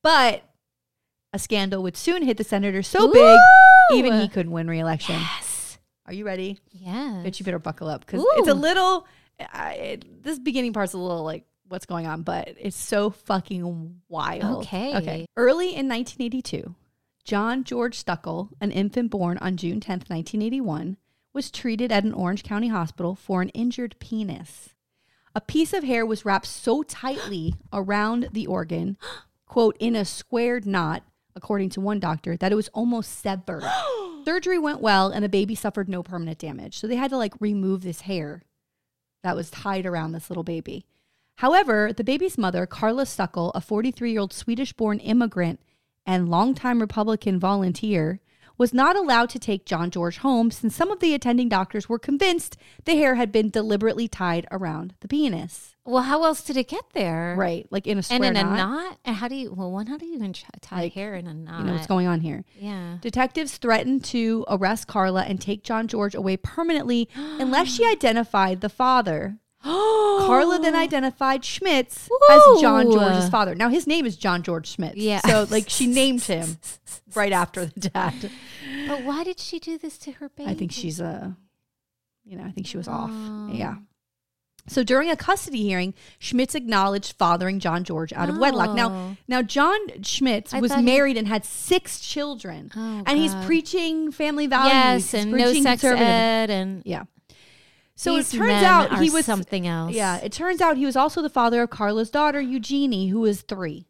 but a scandal would soon hit the senator so big, even he couldn't win re-election. Yes. Are you ready? Yeah. Bitch, you better buckle up because it's a little. I, it, this beginning part's a little like what's going on, but it's so fucking wild. Okay. Okay. Early in 1982, John George Stuckel, an infant born on June 10th, 1981, was treated at an Orange County hospital for an injured penis. A piece of hair was wrapped so tightly around the organ, quote, in a squared knot, according to one doctor, that it was almost severed. Surgery went well and the baby suffered no permanent damage. So they had to like remove this hair that was tied around this little baby. However, the baby's mother, Carla Stuckel, a 43 year old Swedish born immigrant and longtime Republican volunteer, was not allowed to take John George home since some of the attending doctors were convinced the hair had been deliberately tied around the penis. Well, how else did it get there? Right, like in a square And in knot. a knot? And how do you? Well, one, how do you even tie Like, hair in a knot? You know what's going on here. yeah. Detectives threatened to arrest Carla and take John George away permanently unless she identified the father. Carla then identified Schmitz as John George's father. Now his name is John George Schmitz. Yeah. So like she named him right after the dad. But why did she do this to her baby? I think she's a, you know, I think she was off. Oh. Yeah. So during a custody hearing, Schmitz acknowledged fathering John George out of wedlock. Now, Oh. now John Schmitz I was thought he- married and had six children, Oh, and he's preaching family values. Yes, and no sex ed, and Yeah. So these it turns out he was something else. Yeah, it turns out he was also the father of Carla's daughter Eugenie, who is three.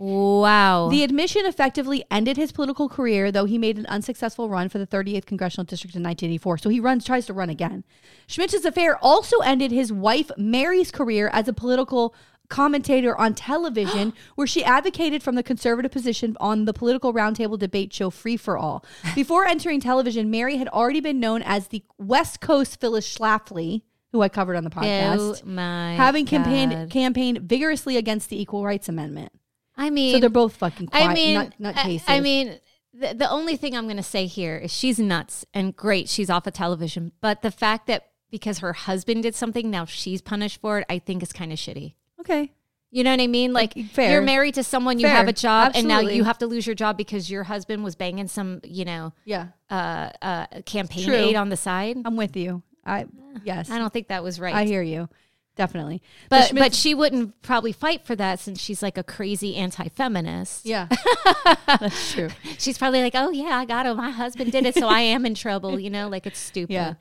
Wow. The admission effectively ended his political career, though he made an unsuccessful run for the 38th congressional district in 1984. So he runs, tries to run again. Schmitz's affair also ended his wife Mary's career as a political commentator on television, where she advocated from the conservative position on the political roundtable debate show Free for All. Before entering television, Mary had already been known as the West Coast Phyllis Schlafly, who I covered on the oh podcast, Oh my having God. campaigned campaigned vigorously against the Equal Rights Amendment. I mean, So they're both fucking quiet, I mean, nut, nut I- cases. I, mean, the, the only thing I'm going to say here is she's nuts and great. She's off of television, but the fact that because her husband did something, now she's punished for it, I think is kind of shitty. okay. You know what I mean? Like, fair. you're married to someone, you Fair. have a job, and now you have to lose your job because your husband was banging some, you know, Yeah, uh, uh, campaign True. aid on the side. I'm with you. I yes, I don't think that was right. I hear you. Definitely. But Schmitz- but she wouldn't probably fight for that since she's like a crazy anti-feminist. yeah, that's true. She's probably like, "Oh yeah, I got it. My husband did it, so I am in trouble." You know, like it's stupid. Yeah.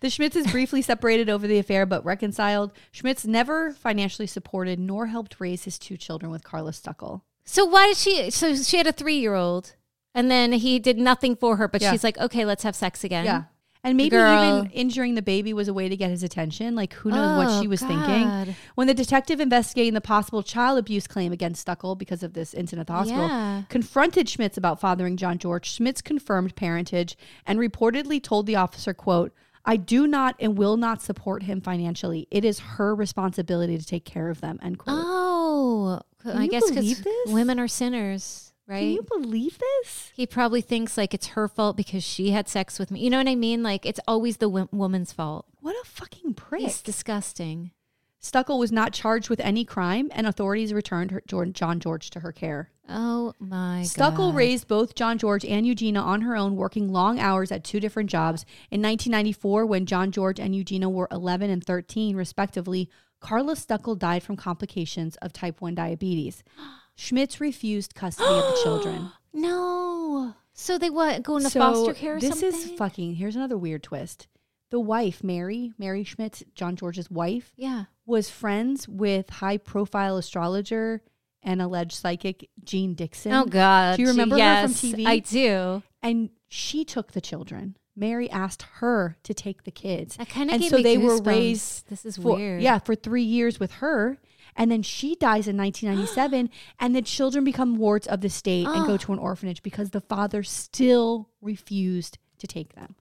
The Schmitzes briefly separated over the affair, but reconciled. Schmitz never financially supported nor helped raise his two children with Carla Stuckel. So why did she? So she had a three-year-old, and then he did nothing for her. But Yeah. she's like, "Okay, let's have sex again." Yeah. And maybe even injuring the baby was a way to get his attention. Like, who knows what Oh, she was God. thinking. When the detective investigating the possible child abuse claim against Stuckel because of this incident at the hospital Yeah. confronted Schmitz about fathering John George, Schmitz confirmed parentage and reportedly told the officer, quote, I do not and will not support him financially. It is her responsibility to take care of them, end quote. Oh, I you guess because women are sinners, right? Can you believe this? he probably thinks like it's her fault because she had sex with me. You know what I mean? Like it's always the wo- woman's fault. What a fucking prick. It's disgusting. Stuckel was not charged with any crime, and authorities returned her, Jordan, John George to her care. Oh my Stuckel god. raised both John George and Eugenia on her own, working long hours at two different jobs. In 1994, when John George and Eugenia were 11 and 13, respectively, Carla Stuckel died from complications of type 1 diabetes. Schmitz refused custody of the children. No. So they what go into So foster care or this something? is fucking. Here's another weird twist. The wife, Mary, Mary Schmitz, John George's wife, yeah. was friends with high profile astrologer and alleged psychic Jeane Dixon. Oh God. Do you remember yes, her from TV? I do. and she took the children. Mary asked her to take the kids. That kind of And so they were raised This is for, weird. Yeah, for three years with her. And then she dies in 1997, and the children become wards of the state and go to an orphanage because the father still refused to take them.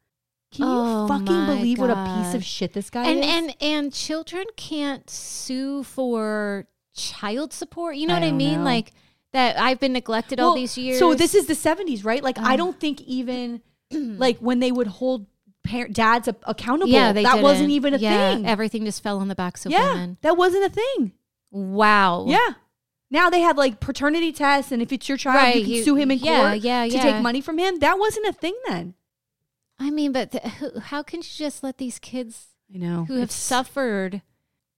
Can you Oh fucking believe what a piece of shit this guy and is? and and children can't sue for child support. You know I what I mean? know. Like that I've been neglected all these years. So this is the 70s, right? Like I um, don't think even like when they would hold parent dads accountable, yeah, they that wasn't didn't. even a yeah, thing. Everything just fell on the backs of yeah, women. that wasn't a thing. Wow. Yeah. Now they have like paternity tests, and if it's your child, you can you- sue him in yeah, court yeah, to yeah. take money from him. That wasn't a thing then. I mean, but how can you just let these kids I know. who have suffered?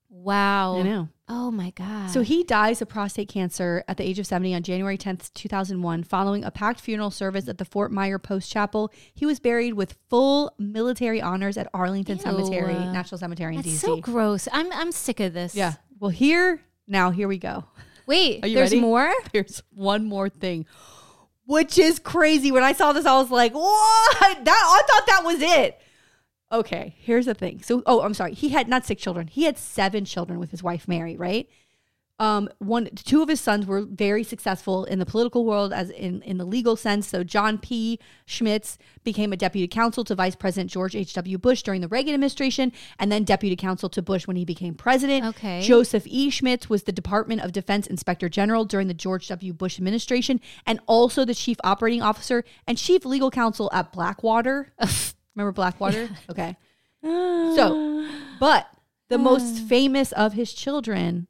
Wow. I know. Oh my god. So he dies of prostate cancer at the age of 70 on January 10th, 2001, following a packed funeral service at the Fort Myer Post Chapel. He was buried with full military honors at Arlington Ew. Cemetery, National Cemetery in That's DC. so gross. I'm I'm sick of this. yeah. Well, here, now, here we go. Wait, Are you there's ready? more? There's one more thing, which is crazy. When I saw this, I was like, what? That, I thought that was it. Okay, here's the thing. So, oh, I'm sorry. He had not six children. He had seven children with his wife Mary, right? Um, one, two of his sons were very successful in the political world, as in in the legal sense. So, John P. Schmitz became a deputy counsel to Vice President George H. W. Bush during the Reagan administration, and then deputy counsel to Bush when he became president. Okay. Joseph E. Schmitz was the Department of Defense Inspector General during the George W. Bush administration, and also the chief operating officer and chief legal counsel at Blackwater. Remember Blackwater? Okay. So, but the most famous of his children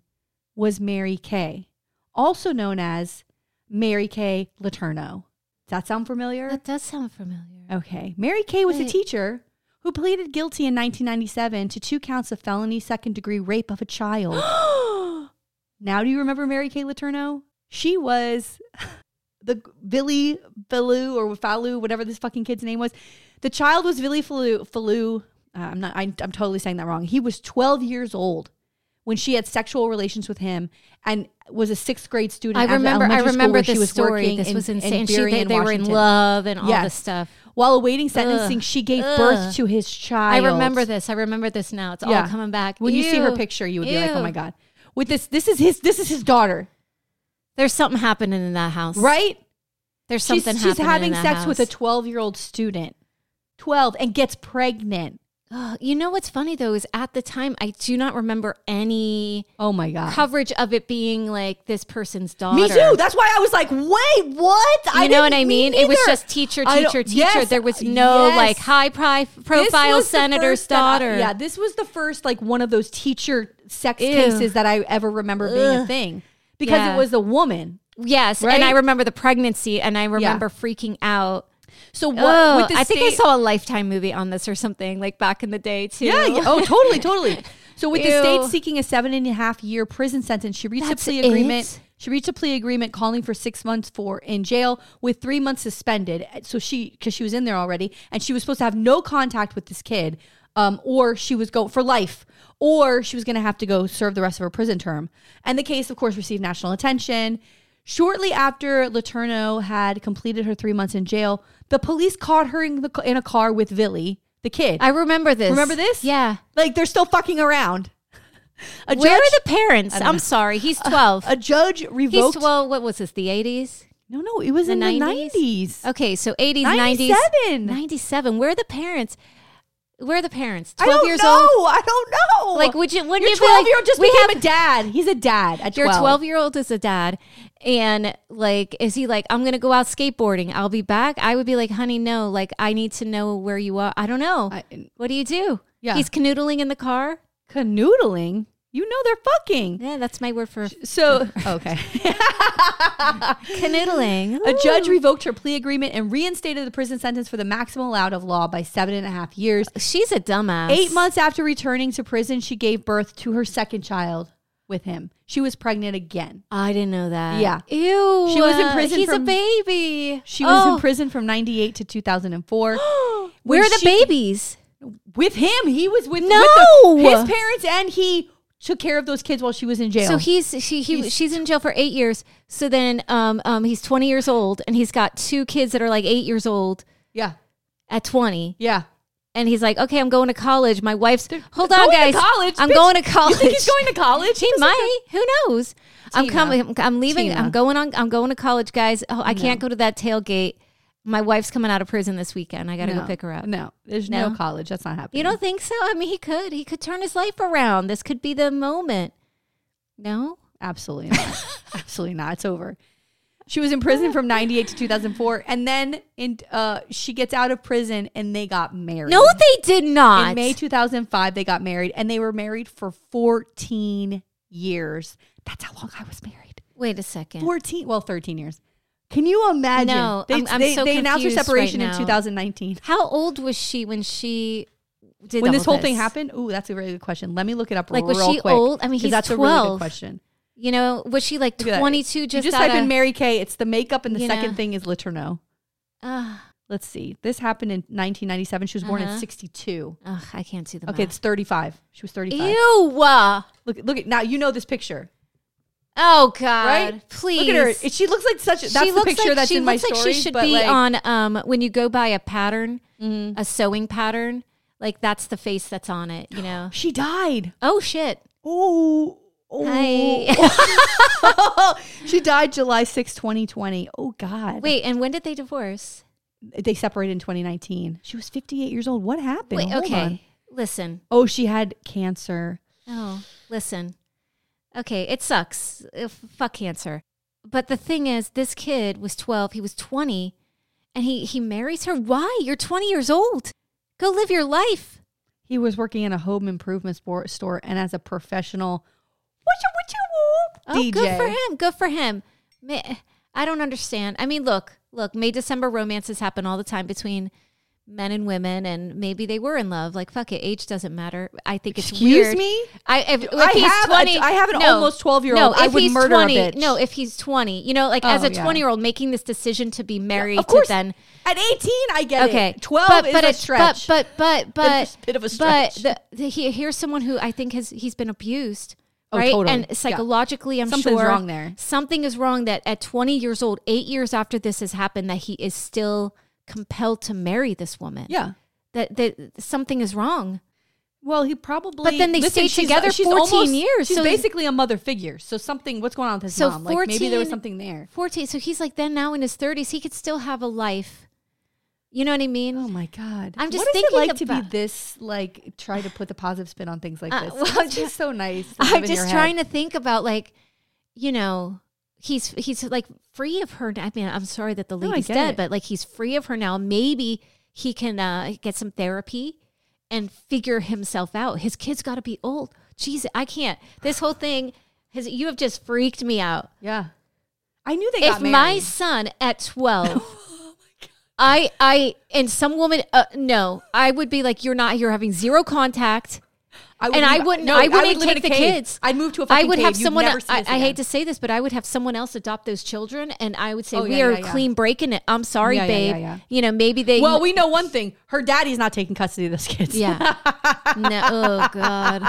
was Mary Kay, also known as Mary Kay Letourneau. Does that sound familiar? That does sound familiar. Okay. Mary Kay was a teacher who pleaded guilty in 1997 to two counts of felony second degree rape of a child. now, do you remember Mary Kay Letourneau? She was the Billy Falou or Falou, whatever this fucking kid's name was. The child was Billy Falou. Falou uh, I'm not. I, I'm totally saying that wrong. He was 12 years old when she had sexual relations with him and was a sixth grade student. I remember. I remember this she was story. This in- was in insane. She, they, they were in love and all Yes. this stuff. While awaiting sentencing, Ugh. she gave Ugh. birth to his child. I remember this. I remember this now. It's all coming back. When you see her picture, you would be like, "Oh my god!" With this, this is his. This is his daughter, There's something happening in that house. right? There's something she's happening having in that sex with a 12 year old student, 12, and gets pregnant. Ugh, you know what's funny though is at the time I do not remember any Oh my god! coverage of it being like this person's daughter. Me too. That's why I was like, "Wait, what?" You know what I me mean? It was just teacher, teacher, teacher. yes, there was no yes. like high pri- profile senator's that I- daughter. yeah, this was the first like one of those teacher sex Ew. cases that I ever remember being a thing because Yeah. it was a woman. Yes, Right? and I remember the pregnancy, and I remember freaking out. So what? The I think I saw a Lifetime movie on this or something like back in the day too. Yeah, yeah. Oh, totally, totally. So with the state seeking a seven and a half year prison sentence, she reached That's a plea agreement. She reached a plea agreement calling for six months for in jail with three months suspended. So she, because she was in there already, and she was supposed to have no contact with this kid, um, or she was go for life, or she was going to have to go serve the rest of her prison term. And the case, of course, received national attention. Shortly after Letourneau had completed her three months in jail, the police caught her in, the, in a car with Vili, the kid. I remember this. Remember this? Yeah. Like they're still fucking around. A Where judge, are the parents? I'm know. sorry. He's 12. a judge He's revoked. well. What was this? The 80s. no, no, it was The in 90s? the nineties. Okay, so 80s, 97. 90s, 97. Where are the parents? Where are the parents? I 12 don't years know. old. I don't know. Like, would you? Wouldn't your you be twelve like, year old just we became have a dad? He's a dad at your 12. 12 year old is a dad and like is he like i'm gonna go out skateboarding. I'll be back? I would be like honey no. Like i need to know where you are. I don't know. I- what do you do? Yeah. he's canoodling in the car? Canoodling. You know they're fucking. yeah that's my word for So oh, okay. canoodling. A judge revoked her plea agreement and reinstated the prison sentence for the maximum allowed of law by seven and a half years. she's a dumbass. Eight months after returning to prison, she gave birth to her second child with him. She was pregnant again. i didn't know that Yeah. ew She was in uh, prison he's from- a baby She was Oh. in prison from 98 to 2004. where are the she- babies With him. He was with, No! with the- his parents and he took care of those kids while she was in jail. So he's she he He's- she's in jail for eight years. So then um um he's twenty years old and he's got two kids that are like eight years old yeah, at twenty. yeah. And he's like, Okay, I'm going to college. My wife's hold on, guys. college, I'm bitch. going to college. You think he's going to college? He might. Who knows? I'm coming. I'm leaving. Tina. I'm going on. I'm going to college, guys. Oh, I can't go to that tailgate. My wife's coming out of prison this weekend. I got to No, go pick her up. No, there's no, No? college. That's not happening. You don't think so? I mean, he could. He could turn his life around. This could be the moment. No. Absolutely not. Absolutely not. It's over. She was in prison from 98 to 2004 and then in uh she gets out of prison and they got married. No, they did not. In May 2005 they got married and they were married for 14 years. That's how long I was married. Wait a second. 14, well 13 years. Can you imagine? No, they, I'm- I'm they, so they announced their separation right in 2019. How old was she when she did When this whole this? thing happened, ooh, that's a really good question. Let me look it up Like, real was she quick. old? I mean, he's that's a really good 12. question. You know, was she like Look at that. 22? You Just just type in Mary Kay. It's the makeup, and the second know. thing is Letourneau. Ugh, Let's see. This happened in 1997. She was born in Uh-huh. 62. ugh, I can't see the Okay, math. it's 35. She was 35. Ew. Look, look at now. You know this picture, Oh God! right? Please. Look at her. She looks like such. That's she the picture like, that's in my looks like she should be like, on um when you go buy a pattern, mhm. a sewing pattern. Like that's the face that's on it. You know. She died. oh shit! Oh. Oh. She died July 6, 2020. Oh God. Wait, and when did they divorce? They separated in 2019. She was 58 years old. What happened? Wait, Hold okay. on. Listen. Oh, she had cancer. Oh, listen. Okay, it sucks. Uh, fuck cancer. But the thing is, this kid was 12, he was 20, and he he marries her. Why? You're 20 years old. Go live your life. He was working in a home improvement store and as a professional what you what you Oh, good for him. Good for him. Ma- I don't understand. I mean, look, look, May December romances happen all the time between men and women, and maybe they were in love. Like, fuck it, age doesn't matter. I think it's weird. Excuse weird. me? I, if, if I he's have 20, I have an no, almost 12 year no, old. I if would he's murder 20, a bitch. No, if he's 20, you know, like as Oh, a yeah. 20 year old making this decision to be married of course. to then. At 18, I get Okay, it. 12 but, is but a stretch. But but but a bit of a But stretch. the, the, he, here's someone who I think has he's been abused, Oh, right? totally. And Yeah. psychologically, I'm sure Something's sure wrong there. Something is wrong that at 20 years old, eight years after this has happened, that he is still compelled to marry this woman. yeah. That that something is wrong. Well, he probably. But then they stayed she's- uh, together she's 14 years, She's so- basically a mother figure. So something. What's going on with his So mom? Like maybe there was something there. 14. So he's like then now in his 30s, he could still have a life. You know what I mean? Oh my god! I'm just what is thinking it like to be this? Like try to put the positive spin on things like Uh, this. well, It's just so nice. I'm just trying head. to think about like, you know, he's he's like free of her. I mean, I'm sorry that the No, lady's get dead, it. but like he's free of her now. Maybe he can uh, get some therapy and figure himself out. His kid's got to be old. Jeez, I can't. This whole thing has you have just freaked me out. Yeah, I knew they if got married. If my son at 12 I I and some woman uh, no, I would be like you're not you're having zero contact. I and I wouldn't. no, I would wouldn't live in take the cave. kids. I'd move to a I would have You'd someone. I, I hate to say this, but I would have someone else adopt those children, and I would say Oh, we yeah, are yeah, yeah. clean breaking it. I'm sorry, Yeah, yeah, babe. yeah, yeah. You know, maybe they. Well, we know one thing: her daddy's not taking custody of those kids. yeah. no. Oh God.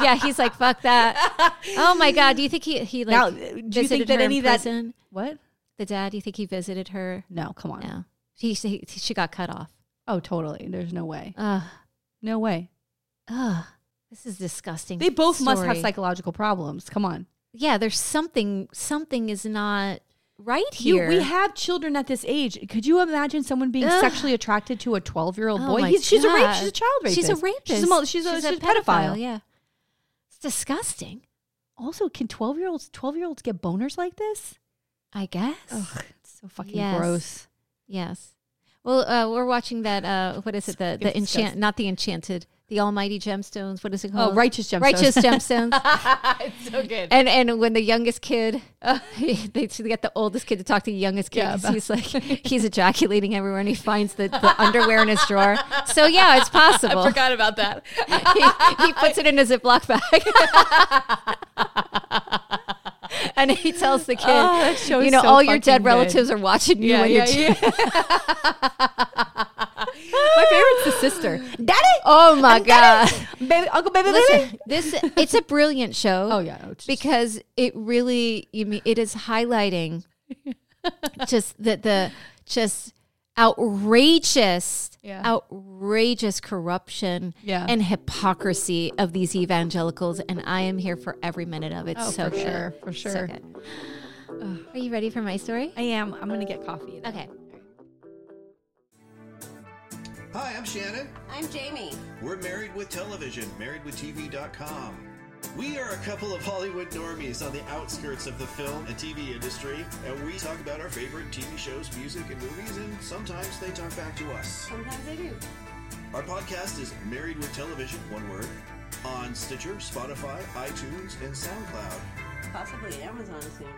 yeah, he's like fuck that. Oh my God. Do you think he he like Now, do you think that any of that? What? The dad. Do you think he visited her? No, come on. No. He, he she got cut off. Oh, totally. There's no way. Ugh. No way. Ugh. This is disgusting. They both must have psychological problems. Come on. Yeah, there's something. Something is not right You, here. we have children at this age. Could you imagine someone being Ugh. sexually attracted to a 12 year old Oh boy? she's a rape. She's a child rapist. She's a rapist. She's a, she's a, she's a pedophile. Yeah, it's disgusting. Also, can 12 year olds 12 year olds get boners like this? I guess. Ugh, it's so fucking Yes. gross. Yes. Well, uh, we're watching that. Uh, what is it? The the enchant, not the enchanted, the almighty gemstones. What is it called? Oh, righteous gemstones. Righteous gemstones. it's so good. And and when the youngest kid, he, they they get the oldest kid to talk to the youngest kid Yeah, he's like he's ejaculating everywhere and he finds the, the underwear in his drawer. So yeah, it's possible. I forgot about that. he, he puts it in a Ziploc bag. And he tells the kid, Oh, you know, so all your dead good. relatives are watching you when you're My favorite's the sister. Daddy, Oh my god. Baby, Uncle Baby, Listen, baby. this it's a brilliant show. Oh yeah, no, because it really you mean it is highlighting just that the just outrageous Yeah. outrageous corruption Yeah. and hypocrisy of these evangelicals and I am here for every minute of it. Oh, so for good. sure, for So sure. good. Are you ready for my story? I am. I'm gonna get coffee. Okay. Hi, I'm Shannon. I'm Jamie. We're married with television, marriedwithtv.com. We are a couple of Hollywood normies on the outskirts of the film and TV industry, and we talk about our favorite TV shows, music, and movies, and sometimes they talk back to us. Sometimes they do. Our podcast is Married with Television, one word, on Stitcher, Spotify, iTunes, and SoundCloud. Possibly Amazon soon.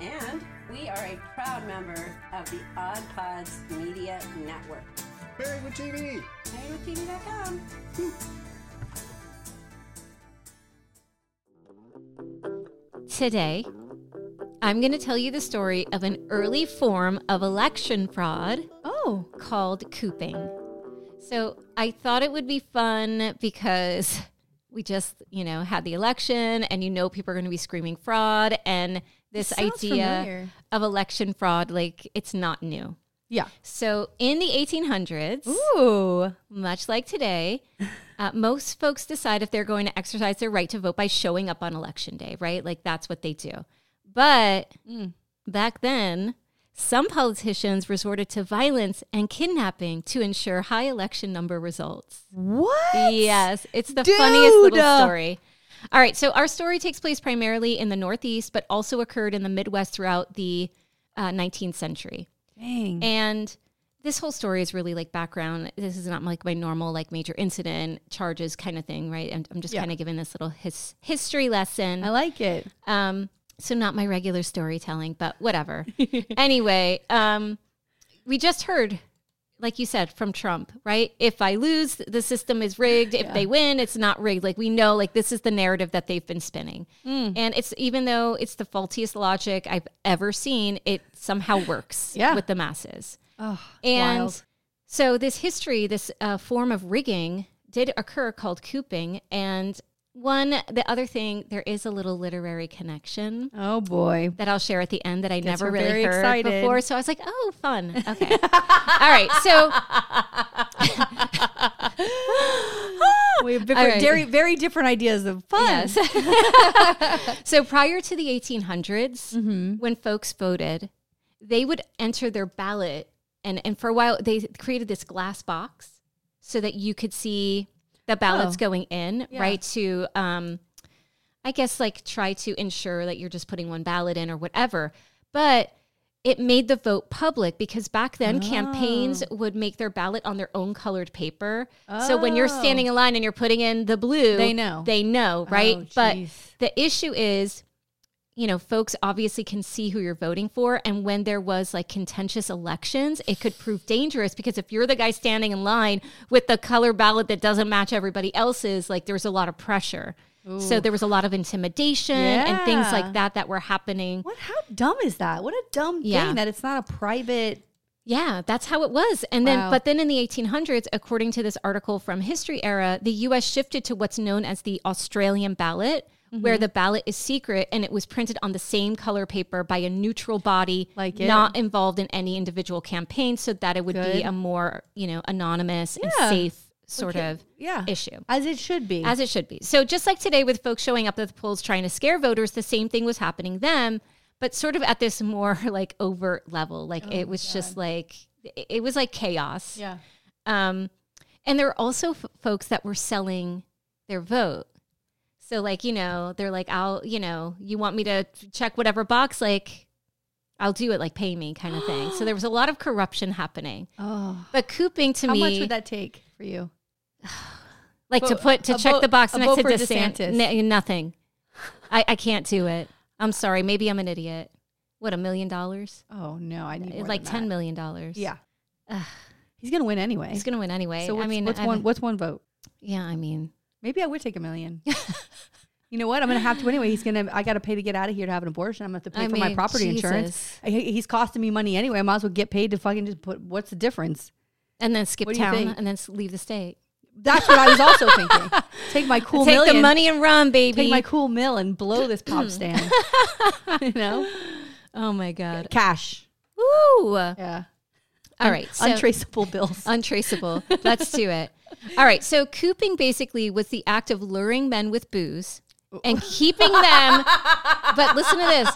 And we are a proud member of the Odd Pods Media Network. Married with TV! MarriedWithTV.com. Today, I'm going to tell you the story of an early form of election fraud Oh, called cooping. So I thought it would be fun because we just, you know, had the election and you know people are going to be screaming fraud and this idea familiar. of election fraud like it's not new. Yeah. So in the 1800s, Ooh. much like today, uh, most folks decide if they're going to exercise their right to vote by showing up on election day, right? Like that's what they do. But back then, some politicians resorted to violence and kidnapping to ensure high election number results. What? Yes, it's the funniest little story. All right, so our story takes place primarily in the Northeast, but also occurred in the Midwest throughout the uh, 19th century. Dang. And this whole story is really like background. This is not like my normal like major incident charges kind of thing, right? I'm, I'm just Yeah. kind of giving this little his, history lesson. I like it. Um, so not my regular storytelling, but whatever. anyway, um, we just heard, like you said, from Trump, right? If I lose, the system is rigged. If they win, it's not rigged. Like we know, like this is the narrative that they've been spinning, Mm. and it's even though it's the faultiest logic I've ever seen, it somehow works Yeah. with the masses. Oh, And wild. so this history, this uh, form of rigging did occur called cooping. And one, the other thing, there is a little literary connection Oh boy. that I'll share at the end that I never really heard excited. before. So I was like, oh, fun. Okay. All right. So We have different, right. very, very different ideas of fun. Yes. so prior to the 1800s, Mm-hmm. when folks voted, they would enter their ballot, and, and for a while, they created this glass box so that you could see the ballots Oh. going in, Yeah. right? To, um, I guess, like try to ensure that you're just putting one ballot in or whatever. But it made the vote public because back then campaigns would make their ballot on their own colored paper. So when you're Oh. standing in line and you're putting in the blue, They know. They know, right? Oh, but the issue is, you know, folks obviously can see who you're voting for. And when there was like contentious elections, it could prove dangerous because if you're the guy standing in line with the color ballot that doesn't match everybody else's, like there's a lot of pressure. So there was a lot of intimidation and things like that that were happening. What? How dumb is that? What a dumb Yeah. thing that it's not a private. Yeah, that's how it was. And then, Wow. but then in the 1800s, according to this article from History Extra, the US shifted to what's known as the Australian ballot, Mm-hmm. where the ballot is secret and it was printed on the same color paper by a neutral body, Like it. not involved in any individual campaign, so that it would be a more, you know, anonymous and safe sort Okay. of Yeah. issue. As it should be. As it should be. So just like today with folks showing up at the polls trying to scare voters, the same thing was happening then, but sort of at this more like overt level. Like it was just like it was like chaos. Oh yeah. Um and there were also f- folks that were selling their vote. So like, you know, they're like I'll, you know, you want me to check whatever box like I'll do it like pay me kind of thing. so there was a lot of corruption happening. Oh. But cooping to How me much would that take for you? like to put to check vote- the box next to DeSantis. DeSantis. N- nothing. I, I can't do it. I'm sorry. Maybe I'm an idiot. What a million dollars? Oh no, I need Like ten million dollars. Yeah. He's gonna win anyway. he's gonna win anyway. so I mean, what's I've- one? What's one vote? Yeah, I mean, Maybe I would take a million. you know what? I'm gonna have to anyway. He's gonna. I got to pay to get out of here to have an abortion. I'm gonna have to pay I for my mean, property insurance. Jesus. I, he's costing me money anyway. I might as well get paid to fucking just put. What's the difference? and then skip What town and then leave the state. That's what I was also thinking. take my cool Take million, the money and run, baby. take my cool mill and blow this pop stand. you know, oh my god. cash. Ooh. Yeah, All right. So untraceable bills. untraceable. Let's do it. All right. So cooping basically was the act of luring men with booze and keeping them. but listen to this: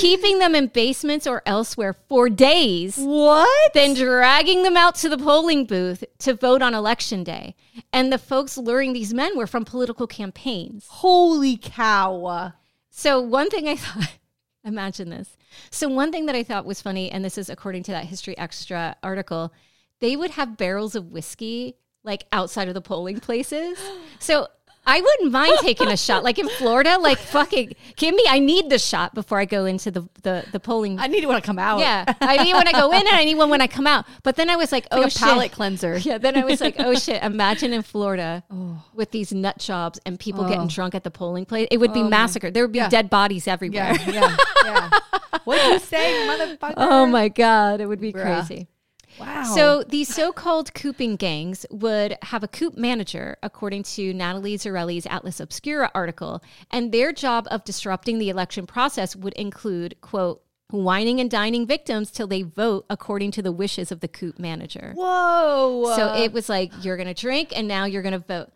keeping them in basements or elsewhere for days. what? then dragging them out to the polling booth to vote on election day. And the folks luring these men were from political campaigns. Holy cow! So, one thing I thought, imagine this. So, one thing that I thought was funny, and this is according to that History Extra article, they would have barrels of whiskey like outside of the polling places. So, I wouldn't mind taking a shot. Like in Florida, like fucking give me, I need the shot before I go into the, the, the polling. I need it when I come out. yeah. I need when I go in and I need one when I come out. But then I was like, oh like a shit. palate cleanser. Yeah, then I was like, oh shit, imagine in Florida oh. with these nut jobs and people getting Oh. drunk at the polling place. It would be oh, massacred. There would be Yeah. dead bodies everywhere. Yeah, yeah, yeah. What'd you say, motherfucker? Oh my God, it would be Bruh. crazy. Wow. So these so-called cooping gangs would have a coop manager, according to Natalie Zarrelli's Atlas Obscura article, and their job of disrupting the election process would include, quote, wining and dining victims till they vote according to the wishes of the coop manager. whoa. So it was like, you're going to drink and now you're going to vote.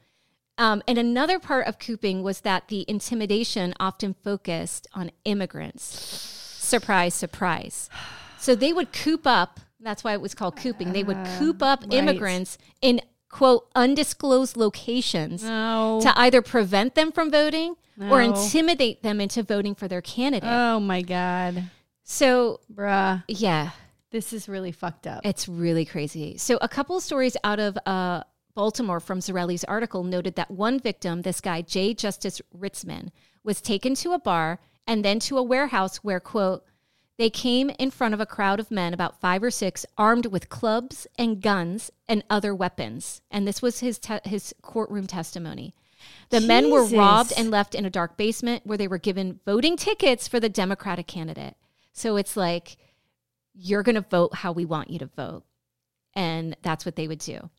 Um, and another part of cooping was that the intimidation often focused on immigrants. Surprise, surprise. So they would coop up, that's why it was called cooping. They would coop up right. immigrants in, quote, undisclosed locations no. to either prevent them from voting or intimidate them into voting for their candidate. oh my god, so, bruh. yeah, This is really fucked up. It's really crazy. So, a couple of stories out of uh, Baltimore from Zarrelli's article noted that one victim, this guy, J. Justice Ritzman, was taken to a bar and then to a warehouse where, quote, they came in front of a crowd of men, about five or six, armed with clubs and guns and other weapons. And this was his te- his courtroom testimony. The men were robbed and left in a dark basement where they were given voting tickets for the Democratic candidate. So it's like, you're going to vote how we want you to vote. And that's what they would do.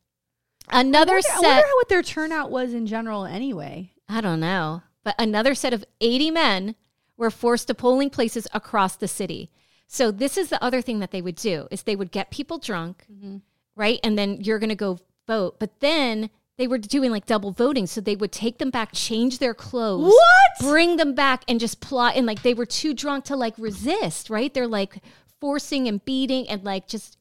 Another I wonder, set, I wonder what their turnout was in general anyway. I don't know, but another set of 80 men were forced to polling places across the city. So this is the other thing that they would do is they would get people drunk, Mm-hmm. right? And then you're going to go vote. But then they were doing like double voting, so they would take them back, change their clothes, What? bring them back and just plot and like they were too drunk to like resist, right? They're like forcing and beating and like just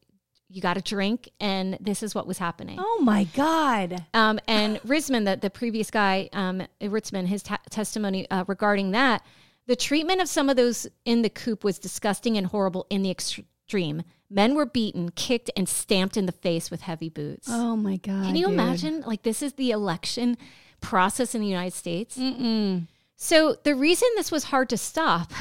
you got to drink and this is what was happening. Oh my god. Um, and Risman, the, the previous guy, um, Ritzman, his ta- testimony uh, regarding that, the treatment of some of those in the coop was disgusting and horrible in the extreme. Men were beaten, kicked, and stamped in the face with heavy boots. Oh my god. Can you dude. imagine? Like, this is the election process in the United States. Mm-mm. So, the reason this was hard to stop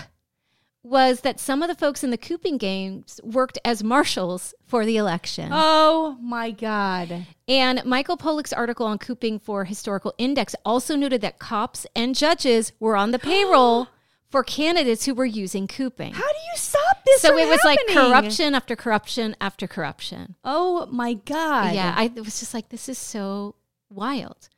was that some of the folks in the cooping games worked as marshals for the election. Oh my god. And Michael Pollick's article on cooping for Historical Index also noted that cops and judges were on the payroll for candidates who were using cooping. How do you stop this? So it was like corruption after corruption after corruption. Oh my god. Yeah, I was just like, this is so wild.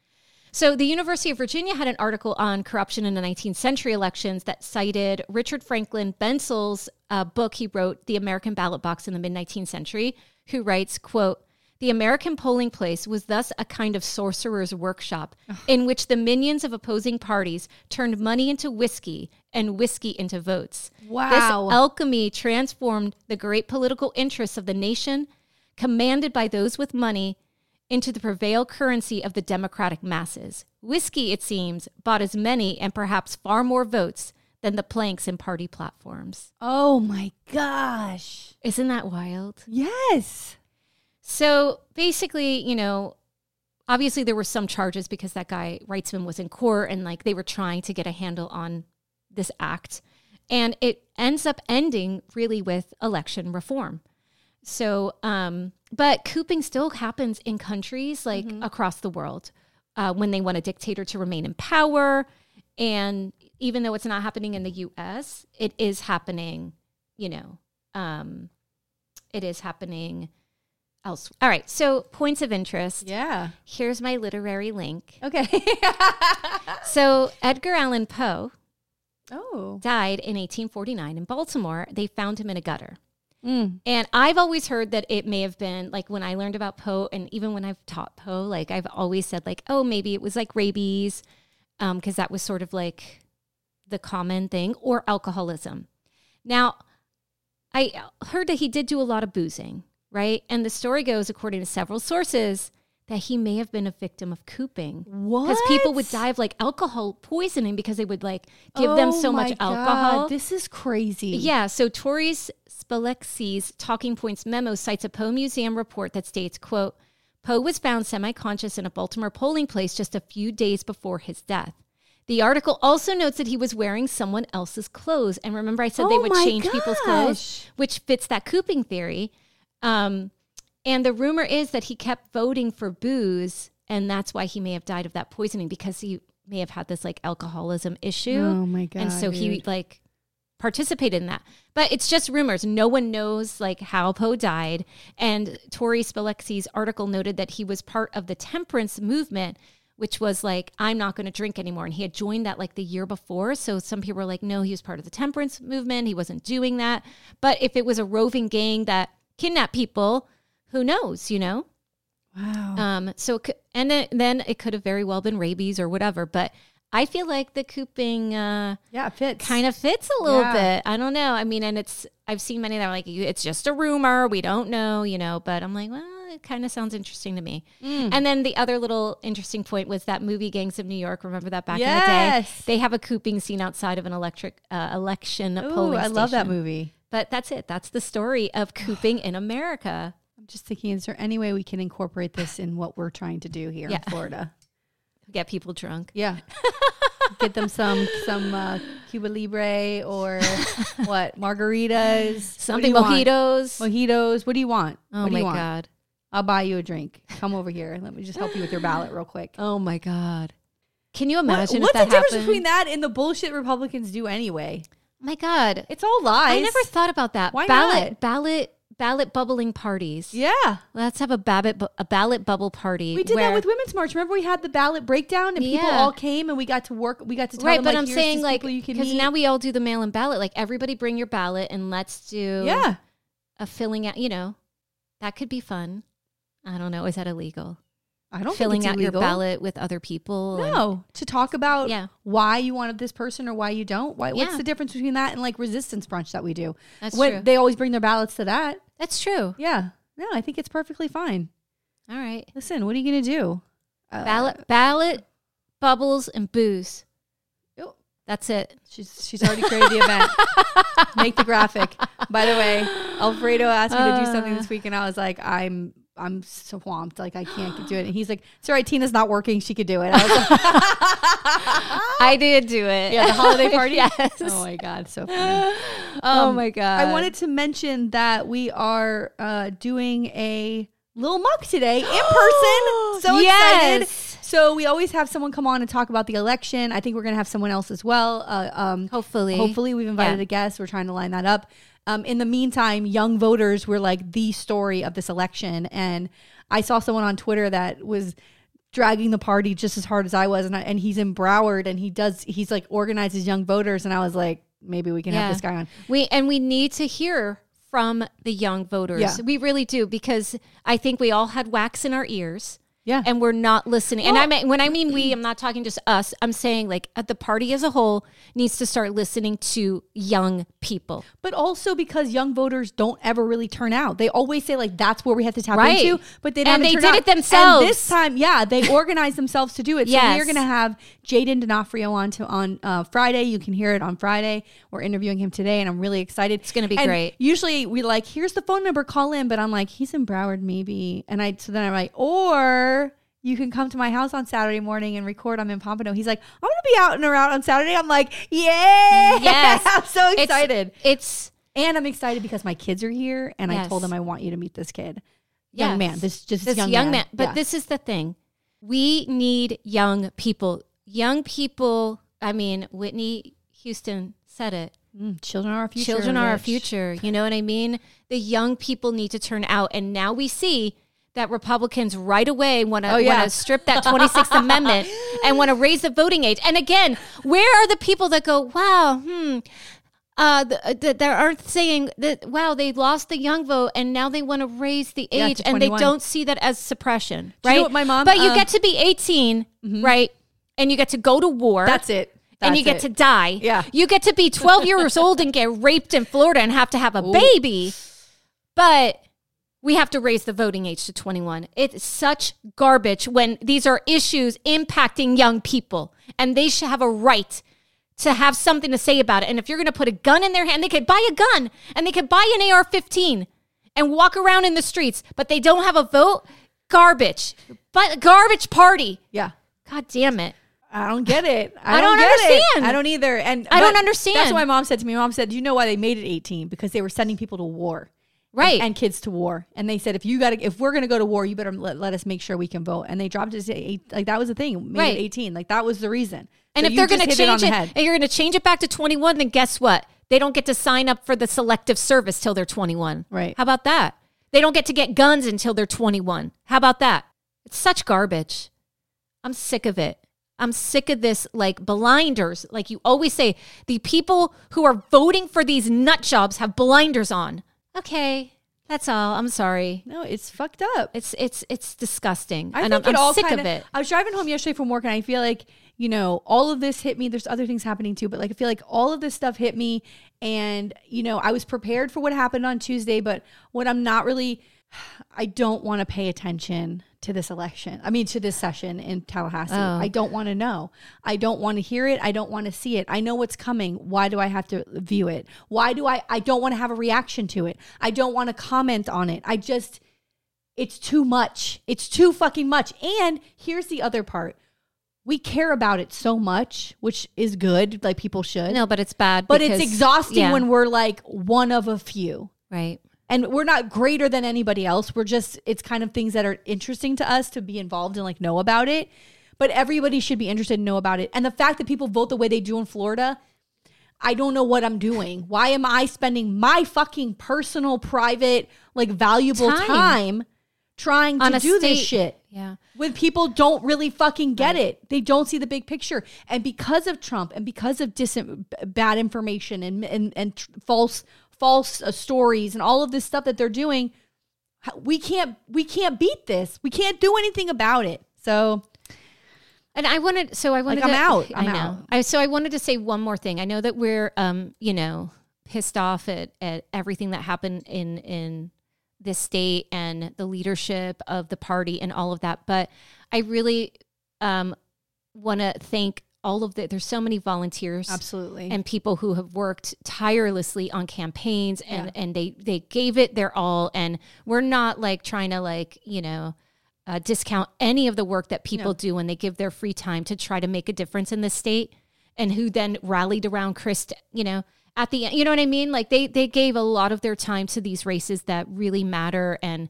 So the University of Virginia had an article on corruption in the 19th century elections that cited Richard Franklin Bensel's uh, book he wrote, The American Ballot Box in the mid 19th century, who writes, quote, the American polling place was thus a kind of sorcerer's workshop in which the minions of opposing parties turned money into whiskey and whiskey into votes. Wow. This alchemy transformed the great political interests of the nation, commanded by those with money, into the prevail currency of the democratic masses. Whiskey, it seems, bought as many and perhaps far more votes than the planks in party platforms. Oh my gosh. Isn't that wild? Yes. So basically, you know, obviously there were some charges because that guy Reitzman was in court and like they were trying to get a handle on this act. And it ends up ending really with election reform. So, um, but cooping still happens in countries like across the world uh, when they want a dictator to remain in power. And even though it's not happening in the US, it is happening, you know, um, it is happening else. All right. So points of interest. Yeah. Here's my literary link. Okay. So Edgar Allan Poe oh. died in 1849 in Baltimore. They found him in a gutter. Mm. And I've always heard that it may have been like when I learned about Poe, and even when I've taught Poe, like I've always said, like, oh, maybe it was like rabies, because that was sort of like the common thing, or alcoholism. Now, I heard that he did do a lot of boozing, right? And the story goes, according to several sources, that he may have been a victim of cooping. What? Because people would die of like alcohol poisoning because they would like give them so Oh much my alcohol. God, This is crazy. Yeah, so Tori's Spilexi's Talking Points memo cites a Poe Museum report that states, quote, Poe was found semi-conscious in a Baltimore polling place just a few days before his death. The article also notes that he was wearing someone else's clothes. And remember I said they Oh would my change people's clothes, which fits that cooping theory. Um, and the rumor is that he kept voting for booze, and that's why he may have died of that poisoning because he may have had this like alcoholism issue. Oh my god. and so he like participated in that. But it's just rumors. No one knows like how Poe died. And Torres-Spelliscy's article noted that he was part of the temperance movement, which was like, I'm not going to drink anymore. And he had joined that like the year before. So some people were like, no, he was part of the temperance movement. He wasn't doing that. But if it was a roving gang that kidnapped people, who knows, you know? Wow. Um, so, it and then, then it could have very well been rabies or whatever. But I feel like the cooping, uh, yeah, it fits. kind of fits a little Yeah. bit. I don't know. I mean, and it's I've seen many that are like it's just a rumor. We don't know, you know. But I'm like, well, it kind of sounds interesting to me. Mm. And then the other little interesting point was that movie Gangs of New York. Remember that back in the day? They have a cooping scene outside of an electric uh, election Ooh, polling. I love that movie. But that's it. That's the story of cooping in America. I'm just thinking, is there any way we can incorporate this in what we're trying to do here Yeah. in Florida? Get people drunk. Yeah. Get them some some uh, Cuba Libre or what margaritas, Something what you want? mojitos. mojitos. What do you want? oh what my want? god. I'll buy you a drink. Come over here. Let me just help you with your ballot real quick. Oh my god. Can you What- imagine what's if that the difference happened? between that and the bullshit Republicans do anyway? My god. It's all lies. I never thought about that. Why ballot, not? ballot, ballot bubbling parties. Yeah. Let's have a ballot, bu- a ballot bubble party. We did where- that with Women's March. Remember, we had the ballot breakdown, and people all came, and we got to work. We got to tell right, them, but like, I'm saying like you can because now we all do the mail-in ballot. Like everybody bring your ballot and let's do yeah, a filling out. You know, that could be fun. I don't know. Is that illegal? I don't filling out it's your ballot with other people. and- No, to talk about Yeah. why you wanted this person or why you don't. Why, What's Yeah. the difference between that and like resistance brunch that we do? that's When true. They always bring their ballots to that. that's true. Yeah, no, I think it's perfectly fine. All right. Listen, what are you gonna do? Uh, Ballot, ballot, bubbles, and booze. Oh. That's it. She's she's already created the event. Make the graphic. By the way, Alfredo asked me to do something Uh. this week, and I was like, I'm I'm swamped. Like I can't do it. And he's like, right. Tina's not working. She could do it. I was like, I did do it. Yeah, the holiday party. yes. Oh my god, so funny. oh Um, my god. I wanted to mention that we are uh, doing a little muck today in person. So excited. Yes. So we always have someone come on and talk about the election. I think we're going to have someone else as well. Uh, um, Hopefully. hopefully we've invited Yeah. a guest. We're trying to line that up. Um, in the meantime, young voters were like the story of this election, and I saw someone on Twitter that was dragging the party just as hard as I was, and I, and he's in Broward, and he does he's like organizes young voters, and I was like, maybe we can Yeah. have this guy on. We and we need to hear from the young voters. Yeah. We really do because I think we all had wax in our ears. Yeah. And we're not listening. and I mean, when I mean we, I'm not talking just us. I'm saying like at the party as a whole needs to start listening to young people. but also because young voters don't ever really turn out. They always say like that's where we have to tap Right. into, but they don't. And they did out. it themselves. And this time, yeah, they organized themselves to do it. So Yes. we're gonna have Jayden D'Onofrio on to on uh, Friday. You can hear it on Friday. We're interviewing him today, and I'm really excited. It's gonna be And great. Usually we like here's the phone number, call in, but I'm like he's in Broward maybe, and I so then I'm like or. You can come to my house on Saturday morning and record. I'm in Pompano. He's like, I'm gonna be out and around on Saturday. I'm like, yeah, Yes. I'm so excited. It's And I'm excited because my kids are here, and I told them I want you to meet this kid, Yes. young man. This just this young, young, man. man. But Yeah. this is the thing. We need young people. Young people, I mean, Whitney Houston said it. Mm, children are our future. Children are our future. You know what I mean? The young people need to turn out. And now we see that Republicans right away want to Oh, yeah. strip that 26th Amendment and want to raise the voting age. And again, where are the people that go, wow, hmm, uh, th- th- they aren't saying that, wow, they lost the young vote and now they want to raise the age to and they don't see that as suppression, Do you right? know what my mom, but you uh, get to be 18, right? And you get to go to war That's it. and you get That's to die. Yeah. You get to be 12 years old and get raped in Florida and have to have a baby. But we have to raise the voting age to 21. It's such garbage when these are issues impacting young people and they should have a right to have something to say about it. And if you're going to put a gun in their hand, they could buy a gun and they could buy an AR 15 and walk around in the streets, but they don't have a vote. Garbage. But garbage party. Yeah. God damn it. I don't get it. I don't get it. understand. I don't either. And I don't understand. That's what my mom said to me. My mom said, "Do you know why they made it 18? Because they were sending people to war." Right. and, and kids to war. And they said, if you got to, if we're going to go to war, you better let, let us make sure we can vote. And they dropped it to eight, like that was the thing, made Right. it 18. Like that was the reason. And So if they're going to change the it, and you're going to change it back to 21, then guess what? They don't get to sign up for the selective service till they're 21. Right. How about that? They don't get to get guns until they're 21. How about that? It's such garbage. I'm sick of it. I'm sick of this like blinders. Like you always say, the people who are voting for these nut jobs have blinders on. Okay, that's all. I'm sorry. no, it's fucked up. It's it's it's disgusting, I and think I'm, it I'm all sick kinda, of it. I was driving home yesterday from work and I feel like, you know, all of this hit me. There's other things happening too, but like I feel like all of this stuff hit me and, you know, I was prepared for what happened on Tuesday, but what I'm not really I don't want to pay attention to this election. I mean to this session in Tallahassee. Oh. I don't want to know. I don't want to hear it. I don't want to see it. I know what's coming. Why do I have to view it? Why do I I don't want to have a reaction to it. I don't want to comment on it. I just it's too much. It's too fucking much. And here's the other part. We care about it so much, which is good, like people should. No, but it's bad. but because- it's exhausting yeah, when we're like one of a few. right. And we're not greater than anybody else. We're just it's kind of things that are interesting to us to be involved and like know about it. But everybody should be interested and know about it. And the fact that people vote the way they do in Florida, I don't know what I'm doing. Why am I spending my fucking personal, private, like valuable Time. time, trying to do this shit? Yeah. when people don't really fucking get it. They don't see the big picture. And because of Trump and because of dis- bad information and and, and tr- false false uh, stories and all of this stuff that they're doing, we can't we can't beat this. We can't do anything about it. So And I wanted, so I wanted. I'm to, out. I I'm know. out. I, so I wanted to say one more thing. I know that we're, um, you know, pissed off at, at everything that happened in in this state and the leadership of the party and all of that. But I really um, want to thank all of the. There's so many volunteers, absolutely. and people who have worked tirelessly on campaigns and and they they gave it their all and we're not like trying to like you know uh, discount any of the work that people No. do when they give their free time to try to make a difference in the state and who then rallied around Crist you know at the end you know what I mean like they they gave a lot of their time to these races that really matter and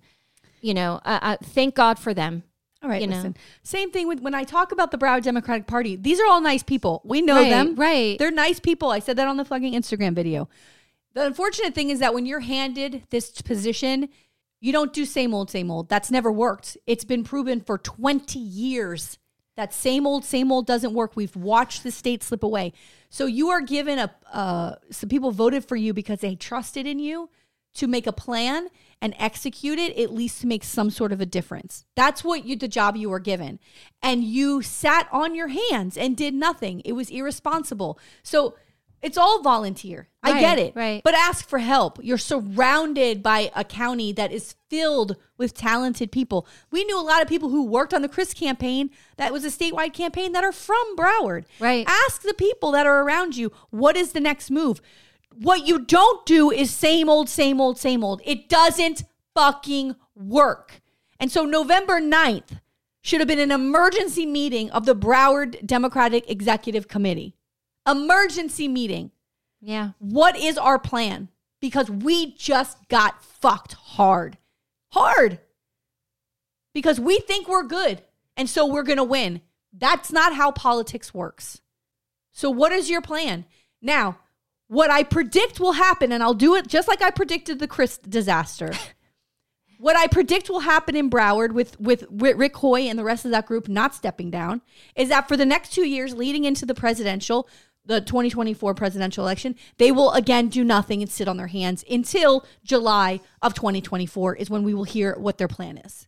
you know uh, uh, thank God for them all right, you know. listen. Same thing with when I talk about the Broward Democratic Party. These are all nice people. We know Right, them. right. They're nice people. I said that on the fucking Instagram video. The unfortunate thing is that when you're handed this position, you don't do same old, same old. That's never worked. It's been proven for 20 years that same old, same old doesn't work. We've watched the state slip away. So you are given a, uh, some people voted for you because they trusted in you to make a plan and execute it, at least to make some sort of a difference. That's what you, the job you were given. And you sat on your hands and did nothing. It was irresponsible. So it's all volunteer. I get it. right. But ask for help. You're surrounded by a county that is filled with talented people. We knew a lot of people who worked on the Crist campaign that was a statewide campaign that are from Broward. Right. Ask the people that are around you, what is the next move? What you don't do is same old, same old, same old. It doesn't fucking work. And so November 9th should have been an emergency meeting of the Broward Democratic Executive Committee. Emergency meeting. yeah What is our plan? Because we just got fucked hard. Hard. Because we think we're good and so we're going to win. That's not how politics works. So, what is your plan? Now, what I predict will happen, and I'll do it just like I predicted the Crist disaster. what I predict will happen in Broward with, with Rick Hoye and the rest of that group not stepping down is that for the next two years leading into the presidential, the 2024 presidential election, they will again do nothing and sit on their hands until July of 2024 is when we will hear what their plan is.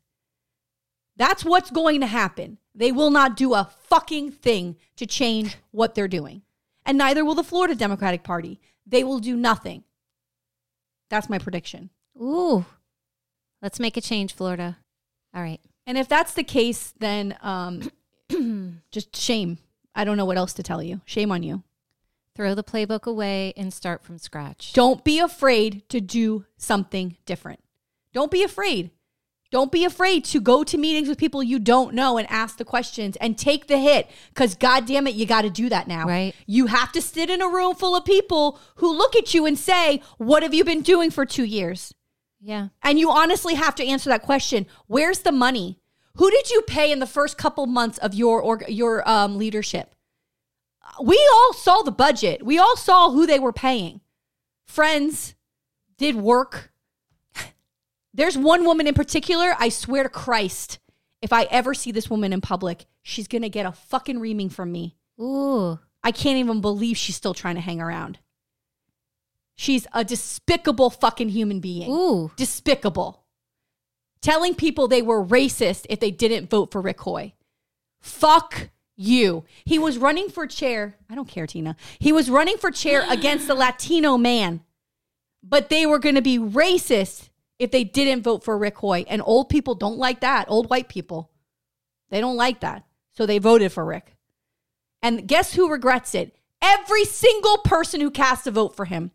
That's what's going to happen. They will not do a fucking thing to change what they're doing. And neither will the Florida Democratic Party. They will do nothing. That's my prediction. Ooh. Let's make a change, Florida. All right. And if that's the case, then um, just shame. I don't know what else to tell you. Shame on you. Throw the playbook away and start from scratch. Don't be afraid to do something different. Don't be afraid. Don't be afraid to go to meetings with people you don't know and ask the questions and take the hit because, God damn it, you got to do that now. Right. You have to sit in a room full of people who look at you and say, What have you been doing for two years? Yeah. And you honestly have to answer that question. Where's the money? Who did you pay in the first couple months of your org- your um, leadership? We all saw the budget. We all saw who they were paying. Friends did work. There's one woman in particular, I swear to Christ, if I ever see this woman in public, she's to get a fucking reaming from me. Ooh. I can't even believe she's still trying to hang around. She's a despicable fucking human being. Ooh. Despicable. Telling people they were racist if they didn't vote for Rick Hoye. Fuck you. He was running for chair. I don't care, Tina. He was running for chair against a Latino man. But they were going to be racist if they didn't vote for Rick Hoye. And old people don't like that. Old white people. They don't like that. So they voted for Rick. And guess who regrets it? Every single person who cast a vote for him.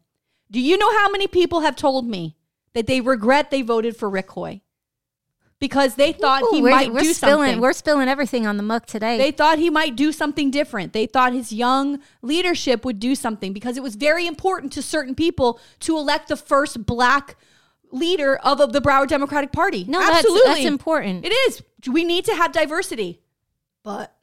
Do you know how many people have told me that they regret they voted for Rick Hoye? Because they thought he we're, might we're do spilling, something. We're spilling everything on the muck today. They thought he might do something different. They thought his young leadership would do something because it was very important to certain people to elect the first black leader of, of the Broward Democratic Party. no, that's, Absolutely. that's important. It is. We need to have diversity, but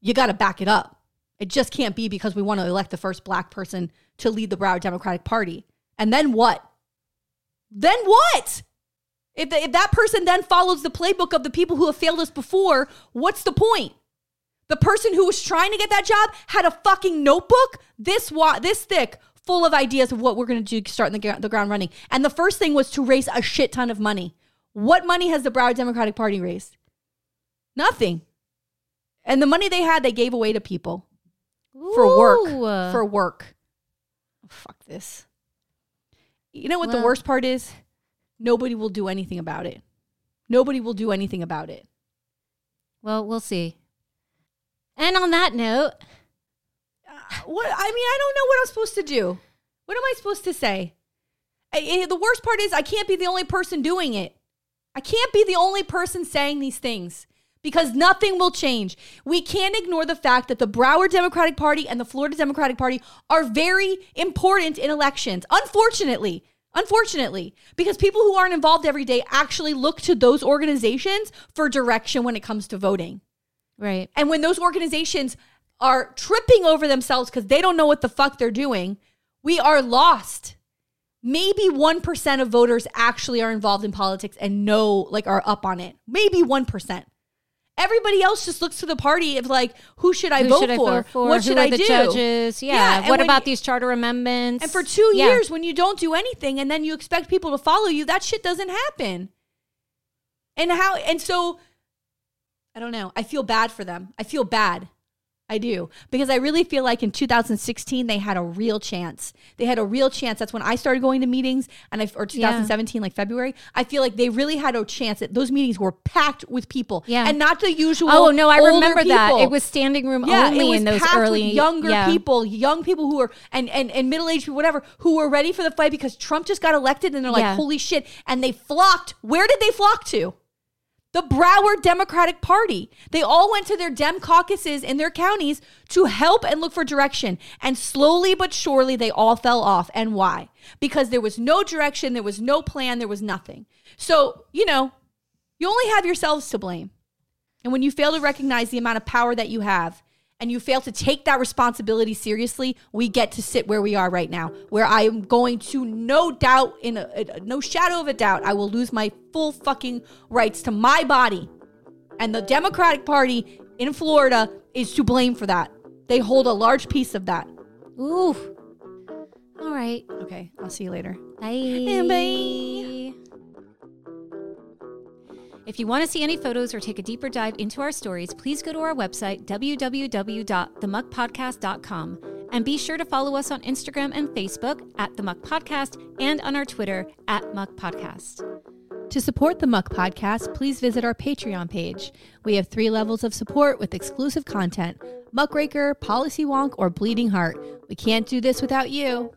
you got to back it up. It just can't be because we want to elect the first black person to lead the Broward Democratic Party. And then what? Then what? If, the, if that person then follows the playbook of the people who have failed us before, what's the point? The person who was trying to get that job had a fucking notebook this wa- this thick, full of ideas of what we're going to do, starting the, the ground running. And the first thing was to raise a shit ton of money. What money has the Broward Democratic Party raised? Nothing. And the money they had, they gave away to people for work. For work. Fuck this. You know what the worst part is? Nobody will do anything about it. Nobody will do anything about it. well, we'll see. And on that note, What I mean, I don't know what I'm supposed to do. What am I supposed to say? I- I- the worst part is I can't be the only person doing it. I can't be the only person saying these things because nothing will change. We can't ignore the fact that the Broward Democratic Party and the Florida Democratic Party are very important in elections. Unfortunately, unfortunately, because people who aren't involved every day actually look to those organizations for direction when it comes to voting. right. And when those organizations are tripping over themselves because they don't know what the fuck they're doing, we are lost. Maybe 1% of voters actually are involved in politics and know, like, are up on it. Maybe 1%. Everybody else just looks to the party of, like, who should I, Who vote, should I for? vote for? What Who should I the do? judges? Yeah. Yeah, what about you- these charter amendments? And for two Yeah. years, when you don't do anything and then you expect people to follow you, that shit doesn't happen. And how, and so, I don't know. I feel bad for them. I feel bad. I do. Because I really feel like in 2016, they had a real chance. They had a real chance. That's when I started going to meetings, and I, or 2017, like February. I feel like they really had a chance that those meetings were packed with people. Yeah. And not the usual. Oh no, I remember that. It was standing room Yeah, only it was in those packed early with younger yeah. people, young people who were and and, and middle aged people, whatever, who were ready for the fight because Trump just got elected, and they're like, Yeah. "Holy shit!" And they flocked. Where did they flock to? The Broward Democratic Party. They all went to their Dem caucuses in their counties to help and look for direction. And slowly but surely, they all fell off. And why? Because there was no direction, there was no plan, there was nothing. So, you know, you only have yourselves to blame. And when you fail to recognize the amount of power that you have and you fail to take that responsibility seriously, we get to sit where we are right now, where I am going to no doubt, in a, a- no shadow of a doubt, I will lose my full fucking rights to my body. And the Democratic Party in Florida is to blame for that. They hold a large piece of that. Ooh. All right. Okay, I'll see you later. Bye. Bye. If you want to see any photos or take a deeper dive into our stories, please go to our website, www.themuckpodcast.com. And be sure to follow us on Instagram and Facebook at The Muck Podcast and on our Twitter at Muck Podcast. To support the Muck Podcast, please visit our Patreon page. We have three levels of support with exclusive content Muckraker, Policy Wonk, or Bleeding Heart. We can't do this without you.